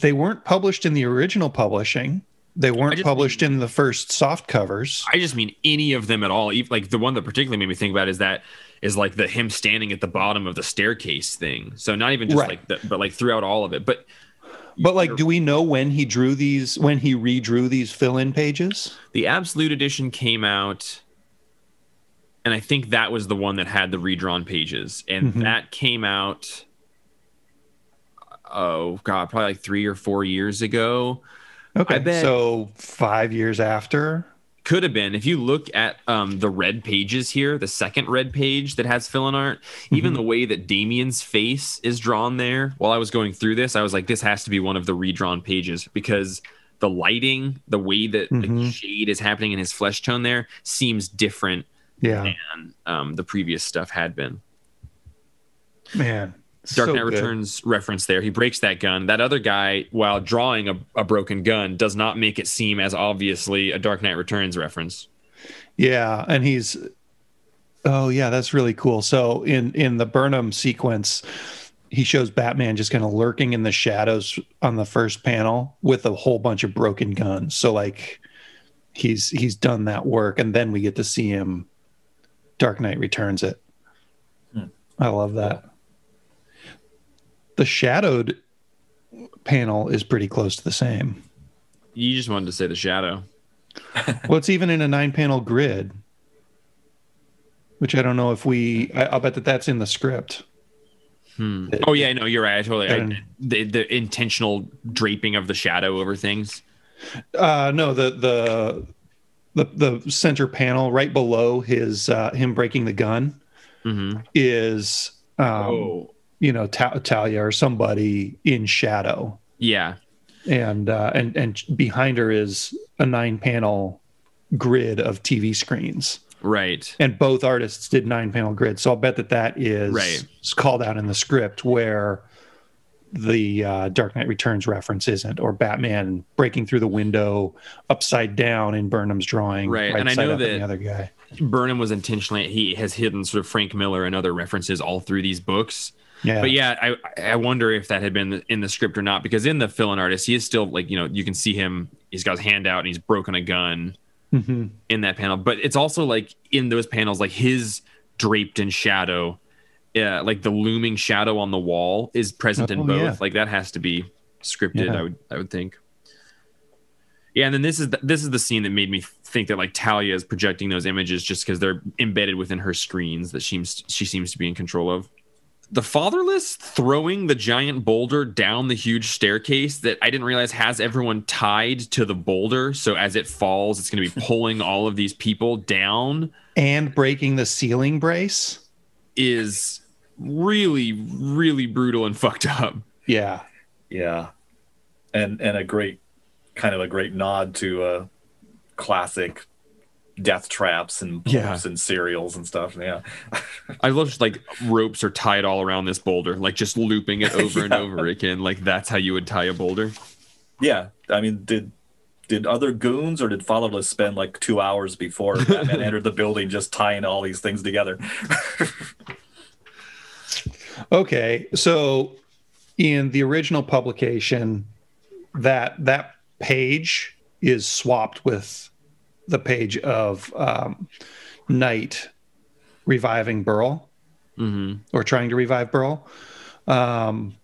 they weren't published in the original publishing they weren't published mean, in the first soft covers i just mean any of them at all Even, like the one that particularly made me think about is that is like the him standing at the bottom of the staircase thing so not even just right. like that but like throughout all of it but but like, do we know when he drew these? When he redrew these fill-in pages? The Absolute Edition came out, and I think that was the one that had the redrawn pages, and mm-hmm. that came out. Oh God, probably like three or four years ago. Okay, so five years after could have been if you look at um, the red pages here the second red page that has fill-in art even mm-hmm. the way that damian's face is drawn there while i was going through this i was like this has to be one of the redrawn pages because the lighting the way that mm-hmm. the shade is happening in his flesh tone there seems different yeah. than um, the previous stuff had been man Dark Knight so Returns reference there. He breaks that gun. That other guy, while drawing a, a broken gun, does not make it seem as obviously a Dark Knight Returns reference. Yeah, and he's oh yeah, that's really cool. So in in the Burnham sequence, he shows Batman just kind of lurking in the shadows on the first panel with a whole bunch of broken guns. So like he's he's done that work, and then we get to see him. Dark Knight Returns it. Hmm. I love that the shadowed panel is pretty close to the same. You just wanted to say the shadow. well, it's even in a nine panel grid, which I don't know if we, I, will bet that that's in the script. Hmm. It, oh, yeah, no, you're right. I totally, I, the, the intentional draping of the shadow over things. Uh, no, the, the, the the center panel right below his uh, him breaking the gun hmm is um, oh, you know Ta- Talia or somebody in shadow, yeah. and uh, and and behind her is a nine panel grid of TV screens. Right. and both artists did nine panel grids. So I'll bet that that is Right. called out in the script where the uh, Dark Knight Returns reference isn't, or Batman breaking through the window upside down in Burnham's drawing, Right, and I know that- the other guy. Burnham was intentionally he has hidden sort of Frank Miller and other references all through these books. Yeah, But yeah, I I wonder if that had been in the script or not because in the fill-in artist he is still like you know you can see him he's got his hand out and he's broken a gun Mhm. in that panel. But it's also like in those panels like his draped in shadow, yeah, like the looming shadow on the wall is present in Oh, both. yeah. Like that has to be scripted. Yeah. I would I would think. Yeah, and then this is the, this is the scene that made me think that like Talia is projecting those images just because they're embedded within her screens that she seems she seems to be in control of. The fatherless throwing the giant boulder down the huge staircase that I didn't realize has everyone tied to the boulder. So as it falls, it's going to be pulling all of these people down. and breaking the ceiling brace. Is really really brutal and fucked up. Yeah, Yeah, and and a great kind of a great nod to a classic death traps and Yeah. and serials and stuff. Yeah, I love just like ropes are tied all around this boulder, like just looping it over and over again. Like that's how you would tie a boulder. yeah. I mean, did did other goons or did Fatherless spend like two hours before Batman entered the building just tying all these things together? Okay, so in the original publication, that that page is swapped with the page of um, Knight reviving Beryl hmm or trying to revive Beryl, um,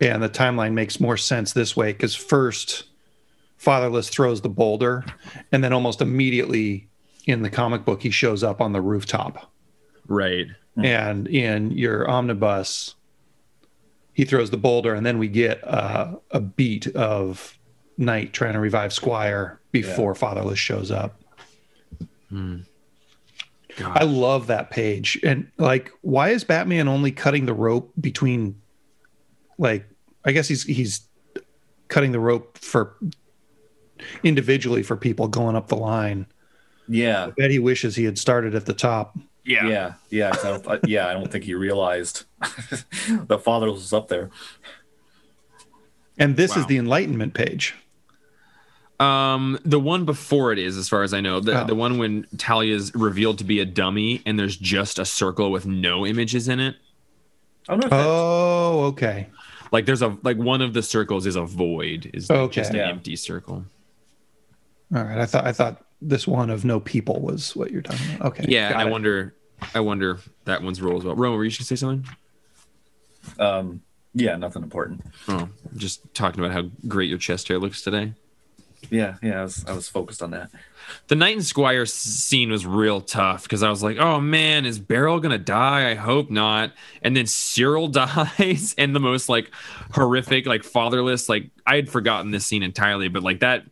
and the timeline makes more sense this way because first Fatherless throws the boulder, and then almost immediately in the comic book he shows up on the rooftop. Right. and in your omnibus he throws the boulder and then we get uh, a beat of knight trying to revive squire before fatherless shows up God. i love that page and like why is batman only cutting the rope between like i guess he's he's cutting the rope for individually for people going up the line yeah, i bet he wishes he had started at the top yeah. yeah, yeah. 'cause I don't, uh, yeah, I don't think he realized the Fatherless was up there. and this Wow. is the enlightenment page Um, the one before it is, as far as I know, the, Oh. the one when Talia's revealed to be a dummy and there's just a circle with no images in it. I don't know oh okay Like there's a like one of the circles is a void, is Okay. just an Yeah. empty circle. All right. I thought I thought this one of no people was what you're talking about. Okay. Yeah, I it. wonder, I wonder that one's role as well. Roma, were you just gonna say something? um, yeah, nothing important. Oh, just talking about how great your chest hair looks today. Yeah, yeah, I was, I was focused on that. The Knight and Squire scene was real tough because I was like, oh man, is Beryl gonna die? I hope not. And then Cyril dies, and the most like horrific, like fatherless, like I had forgotten this scene entirely, but like that,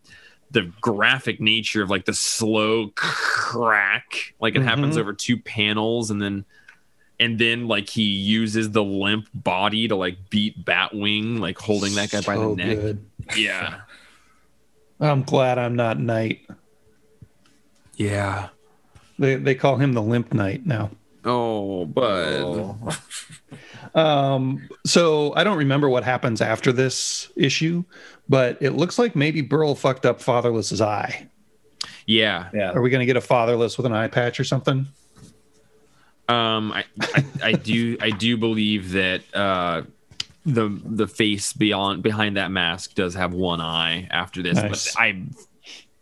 the graphic nature of like the slow crack, like it happens Mhm. over two panels, and then. And then, like he uses the limp body to like beat Batwing, like holding that guy by the neck. good. Yeah, I'm glad I'm not Knight. yeah. They they call him the Limp Knight now. Oh, but Oh. Um, so I don't remember what happens after this issue, but it looks like maybe Beryl fucked up Fatherless's eye. Yeah, Yeah, Are we going to get a Fatherless with an eye patch or something? Um, I, I, I do, I do believe that uh, the the face beyond behind that mask does have one eye after this, Nice. but I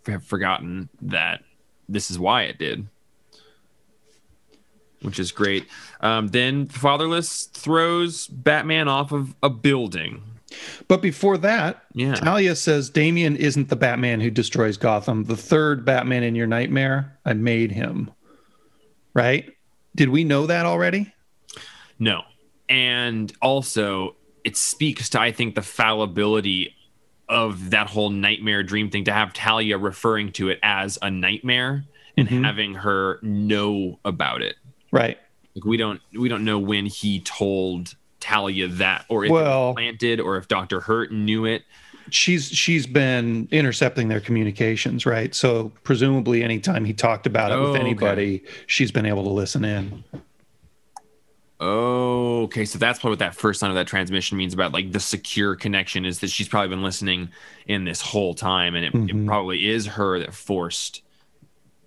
have forgotten that this is why it did, which is great. Um, then Fatherless throws Batman off of a building. But before that, Yeah, Talia says Damian isn't the Batman who destroys Gotham. The third Batman in your nightmare, I made him. Right? Did we know that already? no, and also it speaks to I think the fallibility of that whole nightmare dream thing to have Talia referring to it as a nightmare and Mhm. having her know about it. Right. Like we don't we don't know when he told Talia that or if it Well- was planted or if Dr. Hurt knew it. She's she's been intercepting their communications, right? So presumably anytime he talked about it Oh, with okay. anybody, she's been able to listen in. Oh, okay. So that's probably what that first line of that transmission means about like the secure connection is that she's probably been listening in this whole time, and it, it Mhm. probably is her that forced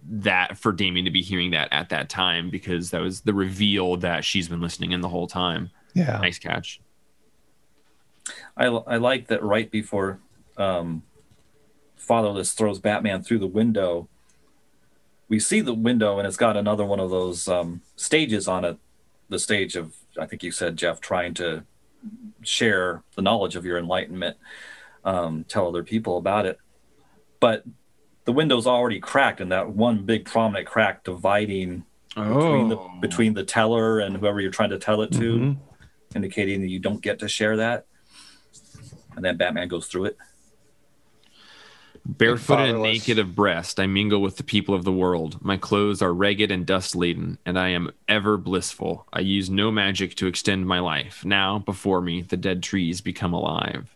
that for Damien to be hearing that at that time because that was the reveal that she's been listening in the whole time. Yeah. Nice catch. I, I like that right before um, Fatherless throws Batman through the window, we see the window and it's got another one of those um, stages on it. The stage of, I think you said, Jeff, trying to share the knowledge of your enlightenment, um, tell other people about it. But the window's already cracked, and that one big prominent crack dividing between the Oh. between the teller and whoever you're trying to tell it to, Mhm. indicating that you don't get to share that. And then Batman goes through it. Barefooted and naked of breast, I mingle with the people of the world. My clothes are ragged and dust laden, and I am ever blissful. I use no magic to extend my life. Now, before me, the dead trees become alive.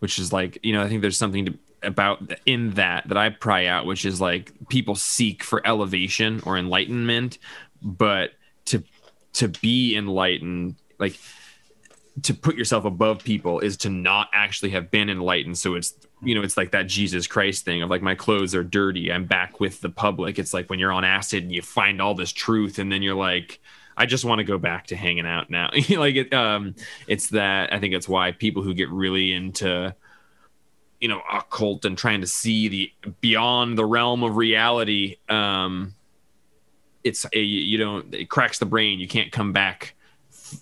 Which is like, you know, I think there's something to, about in that that I pry out, which is like people seek for elevation or enlightenment, but to to be enlightened, like to put yourself above people is to not actually have been enlightened. So it's you know, it's like that Jesus Christ thing of like my clothes are dirty. I'm back with the public. It's like when you're on acid and you find all this truth, and then you're like, I just want to go back to hanging out now. like it, um, it's that I think it's why people who get really into you know occult and trying to see the beyond the realm of reality um it's you don't it cracks the brain you can't come back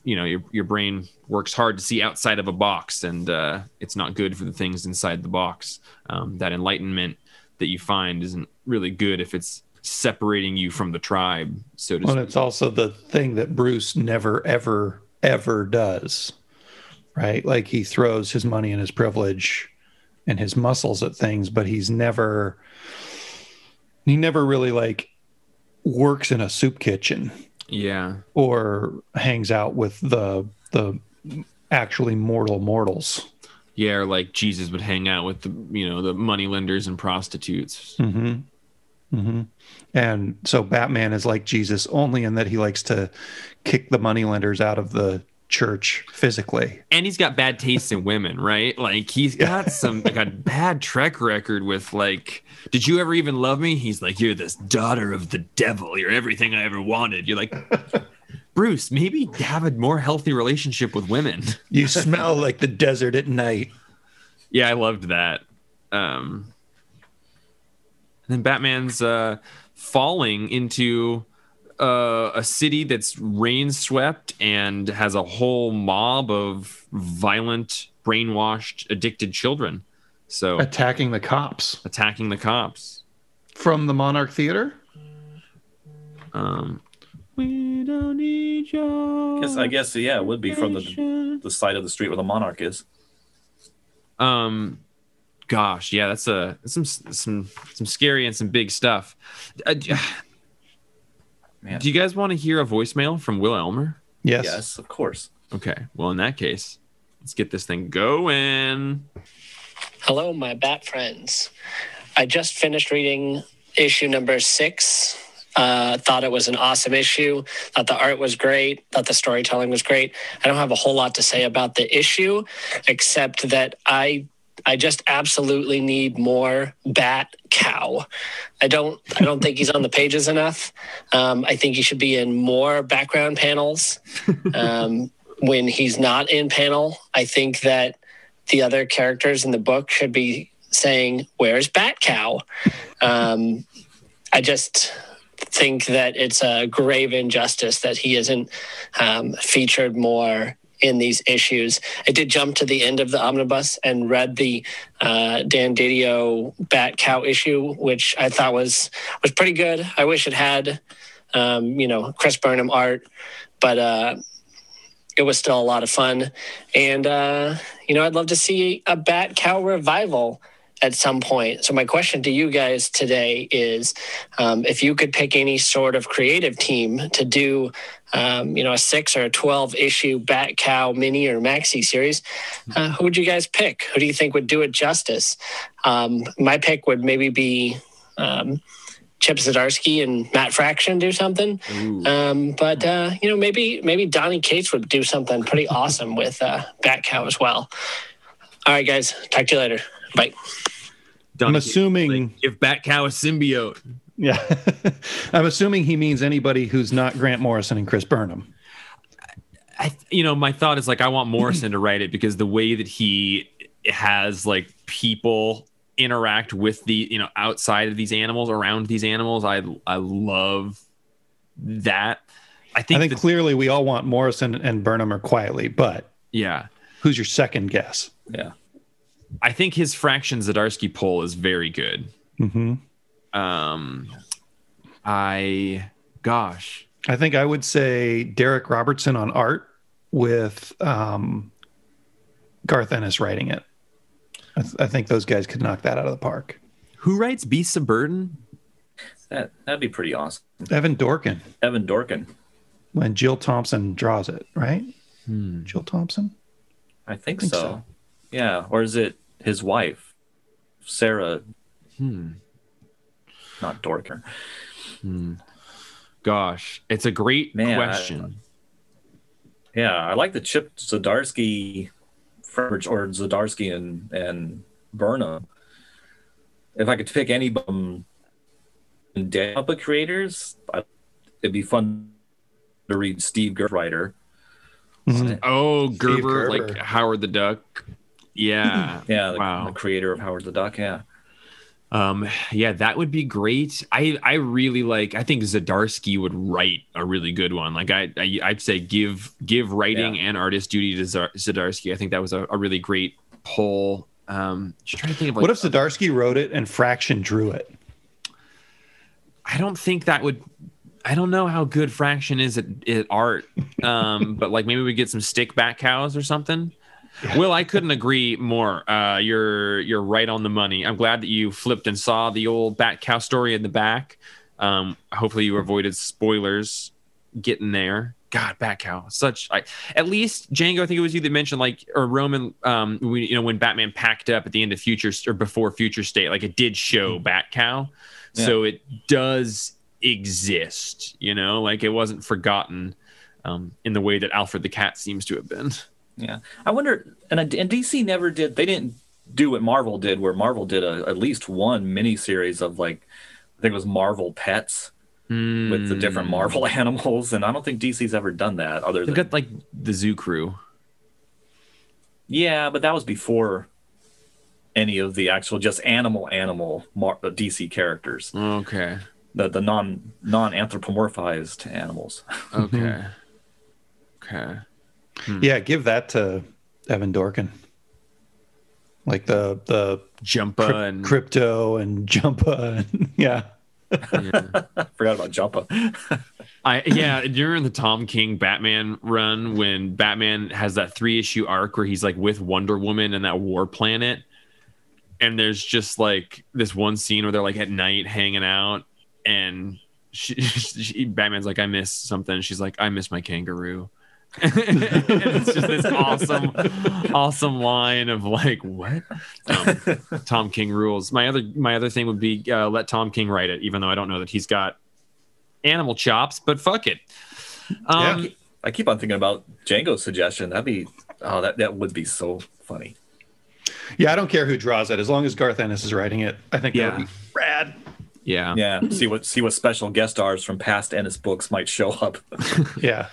you know your, your brain works hard to see outside of a box and uh, it's not good for the things inside the box um, that enlightenment that you find isn't really good if it's separating you from the tribe so to Well, speak. it's also the thing that Bruce never, ever, ever does, right? Like he throws his money and his privilege and his muscles at things, but he's never, he never really like works in a soup kitchen yeah or hangs out with the the actually mortal mortals. yeah or like jesus would hang out with the you know the money lenders and prostitutes mm-hmm. Mm-hmm. And so Batman is like Jesus only in that he likes to kick the money lenders out of the church physically. and he's got bad taste in women, right? Like he's got some like a bad track record with like, did you ever even love me? He's like, you're this daughter of the devil. You're everything I ever wanted. You're like, Bruce, maybe have a more healthy relationship with women. You smell like the desert at night. yeah, I loved that. Um, and then Batman's uh, falling into uh, a city that's rain swept and has a whole mob of violent, brainwashed, addicted children. So Attacking the cops attacking the cops. from the Monarch Theater. Um, we don't need your. Guess I guess yeah, it would be from the the side of the street where the monarch is. Um, gosh, yeah, that's a that's some some some scary and some big stuff. Uh, d- Man. do you guys want to hear a voicemail from Will Elmer? Yes. Yes, of course. Okay, well, in that case, let's get this thing going. Hello, my bat friends. I just finished reading issue number six. Uh, thought it was an awesome issue. Thought the art was great. Thought the storytelling was great. I don't have a whole lot to say about the issue, except that I I just absolutely need more Bat Cow. I don't I don't think he's on the pages enough. Um, I think he should be in more background panels. Um, when he's not in panel, I think that the other characters in the book should be saying, "Where's Bat Cow?" Um, I just think that it's a grave injustice that he isn't um, featured more in these issues. I did jump to the end of the omnibus and read the uh, Dan Didio Bat Cow issue, which I thought was was pretty good. I wish it had, um, you know, Chris Burnham art, but uh, it was still a lot of fun. And uh, you know, I'd love to see a Bat Cow revival at some point. So my question to you guys today is, um, if you could pick any sort of creative team to do, um, you know, a six or a twelve issue Bat Cow mini or maxi series, uh, who would you guys pick? Who do you think would do it justice? Um, my pick would maybe be. Um, Chip Zdarsky and Matt Fraction do something, um, but uh, you know maybe maybe Donny Cates would do something pretty awesome with uh, Bat Cow as well. All right, guys, talk to you later. Bye. Donny I'm assuming, like, give Bat Cow a symbiote. yeah, I'm assuming he means anybody who's not Grant Morrison and Chris Burnham. I, you know, my thought is like I want Morrison to write it because the way that he has like people interact with the you know outside of these animals, around these animals, I I love that. I think, I think that- clearly we all want Morrison and Burnham are quietly, but yeah, who's your second guess? Yeah. I think his fraction Zdarsky poll is very good. hmm Um, I gosh, I think I would say Darick Robertson on art with um, Garth Ennis writing it. I, th- I think those guys could knock that out of the park. who writes Beasts of Burden? That that'd be pretty awesome. Evan Dorkin Evan Dorkin. when Jill Thompson draws it, right? Jill Thompson. I think, Think so. so. Yeah. Or is it his wife, Sarah? Hmm. Not Dorkin. Gosh, it's a great Man, I- question. Yeah, I like the Chip Zdarsky, or Zdarsky and and Burnham. If I could pick any of them, Puppet creators, I, it'd be fun to read Steve Gerwriter. Mhm. oh, Gerber, Gerber. like Howard the Duck. Yeah. Yeah, the, Wow. the creator of Howard the Duck. Yeah, Um, yeah, that would be great. I I really like. I think Zdarsky would write a really good one. Like I, I I'd say give give writing and artist duty to Zar- Zdarsky. I think that was a, a really great poll. Um, just trying to think of like. what if Zdarsky wrote it and Fraction drew it? I don't think that would. I don't know how good Fraction is at, at art. Um, but like maybe we get some stick back cows or something. Will, I couldn't agree more. Uh, you're you're right on the money. I'm glad that you flipped and saw the old bat cow story in the back. Um, hopefully you avoided spoilers getting there. God, bat cow, such. I, at least Django, I think it was you that mentioned like or Roman. Um, we, you know when Batman packed up at the end of Future or before Future State, like it did show bat cow, so it does exist. You know, like it wasn't forgotten um, in the way that Alfred the Cat seems to have been. Yeah. I wonder, and, and DC never did. They didn't do what Marvel did, where Marvel did a, at least one miniseries of like, I think it was Marvel Pets with the different Marvel animals, and I don't think DC's ever done that. Other They've than got like the Zoo Crew. yeah, but that was before any of the actual just animal animal Mar- uh, DC characters, Okay. the the non non anthropomorphized animals. Okay. okay. Hmm. Yeah, give that to Evan Dorkin. Like the the Jumpa cryp- and Krypto and Jumpa and yeah. yeah. Forgot about Jumpa. I yeah, during the Tom King Batman run when Batman has that three issue arc where he's like with Wonder Woman and that war planet and there's just like this one scene where they're like at night hanging out and she, she, Batman's like I miss something she's like I miss my kangaroo it's just this awesome awesome line of like what um, Tom King rules my other my other thing would be uh, let Tom King write it even though I don't know that he's got animal chops but fuck it um, Yeah. I keep on thinking about Django's suggestion. That'd be oh that that would be so funny. Yeah, I don't care who draws it as long as Garth Ennis is writing it. I think Yeah. that would be rad. yeah Yeah, see what see what special guest stars from past Ennis books might show up. Yeah.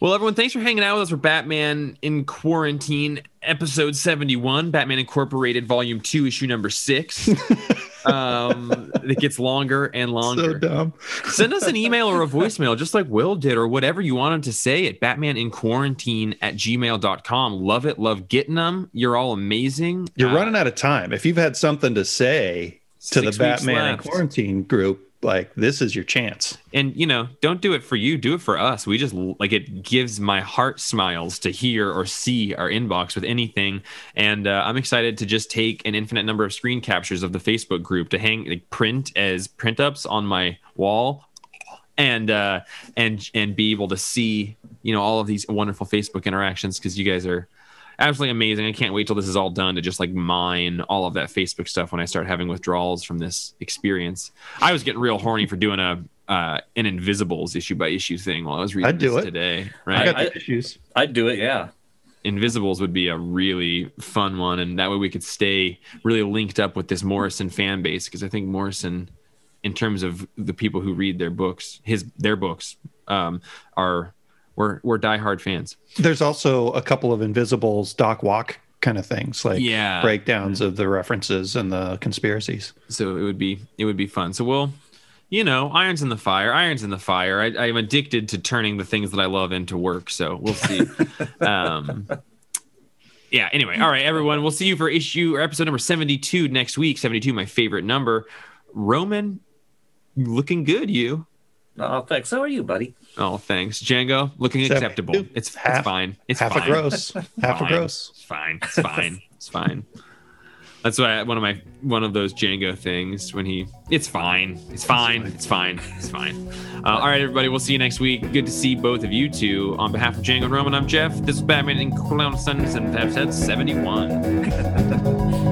Well, everyone, thanks for hanging out with us for Batman in Quarantine, episode 71, Batman Incorporated, volume two, issue number six. um, it gets longer and longer. So dumb. Send us an email or a voicemail, just like Will did, or whatever you wanted to say at batmaninquarantine at gmail.com. Love it. Love getting them. You're all amazing. You're Uh, running out of time. If you've had something to say to the Batman left. Quarantine group, like this is your chance. and you know don't do it for you do it for us we just like it gives my heart smiles to hear or see our inbox with anything and uh, i'm excited to just take an infinite number of screen captures of the facebook group to hang like print as print ups on my wall and uh and and be able to see you know all of these wonderful facebook interactions because you guys are absolutely amazing i can't wait till this is all done to just like mine all of that facebook stuff when i start having withdrawals from this experience i was getting real horny for doing a uh an invisibles issue by issue thing while i was reading I'd do this it. today I right got I- the issues. I'd do it. Yeah. Invisibles would be a really fun one, and that way we could stay really linked up with this Morrison fan base because I think Morrison, in terms of the people who read their books, his their books, um, are we're we're diehard fans. There's also a couple of Invisibles Doc Walk kind of things, like Yeah. breakdowns of the references and the conspiracies. So it would be it would be fun. So we'll, you know, irons in the fire, irons in the fire. I, I'm addicted to turning the things that I love into work. So we'll see. um, yeah. Anyway, all right, everyone. We'll see you for issue or episode number 72 next week. 72, my favorite number. Roman, looking good. You. Oh, thanks. How are you, buddy? Oh, thanks. Django, looking 72. acceptable. It's, it's Half- fine. It's fine. half fine. a gross, half a gross. It's fine. It's fine. it's fine. That's why I, one of my one of those Django things when he it's fine. It's fine. It's fine. It's fine. Uh, all right, everybody. We'll see you next week. Good to see both of you two. On behalf of Django and Roman, I'm Jeff. This is Batman and Clown Sons and episode 71.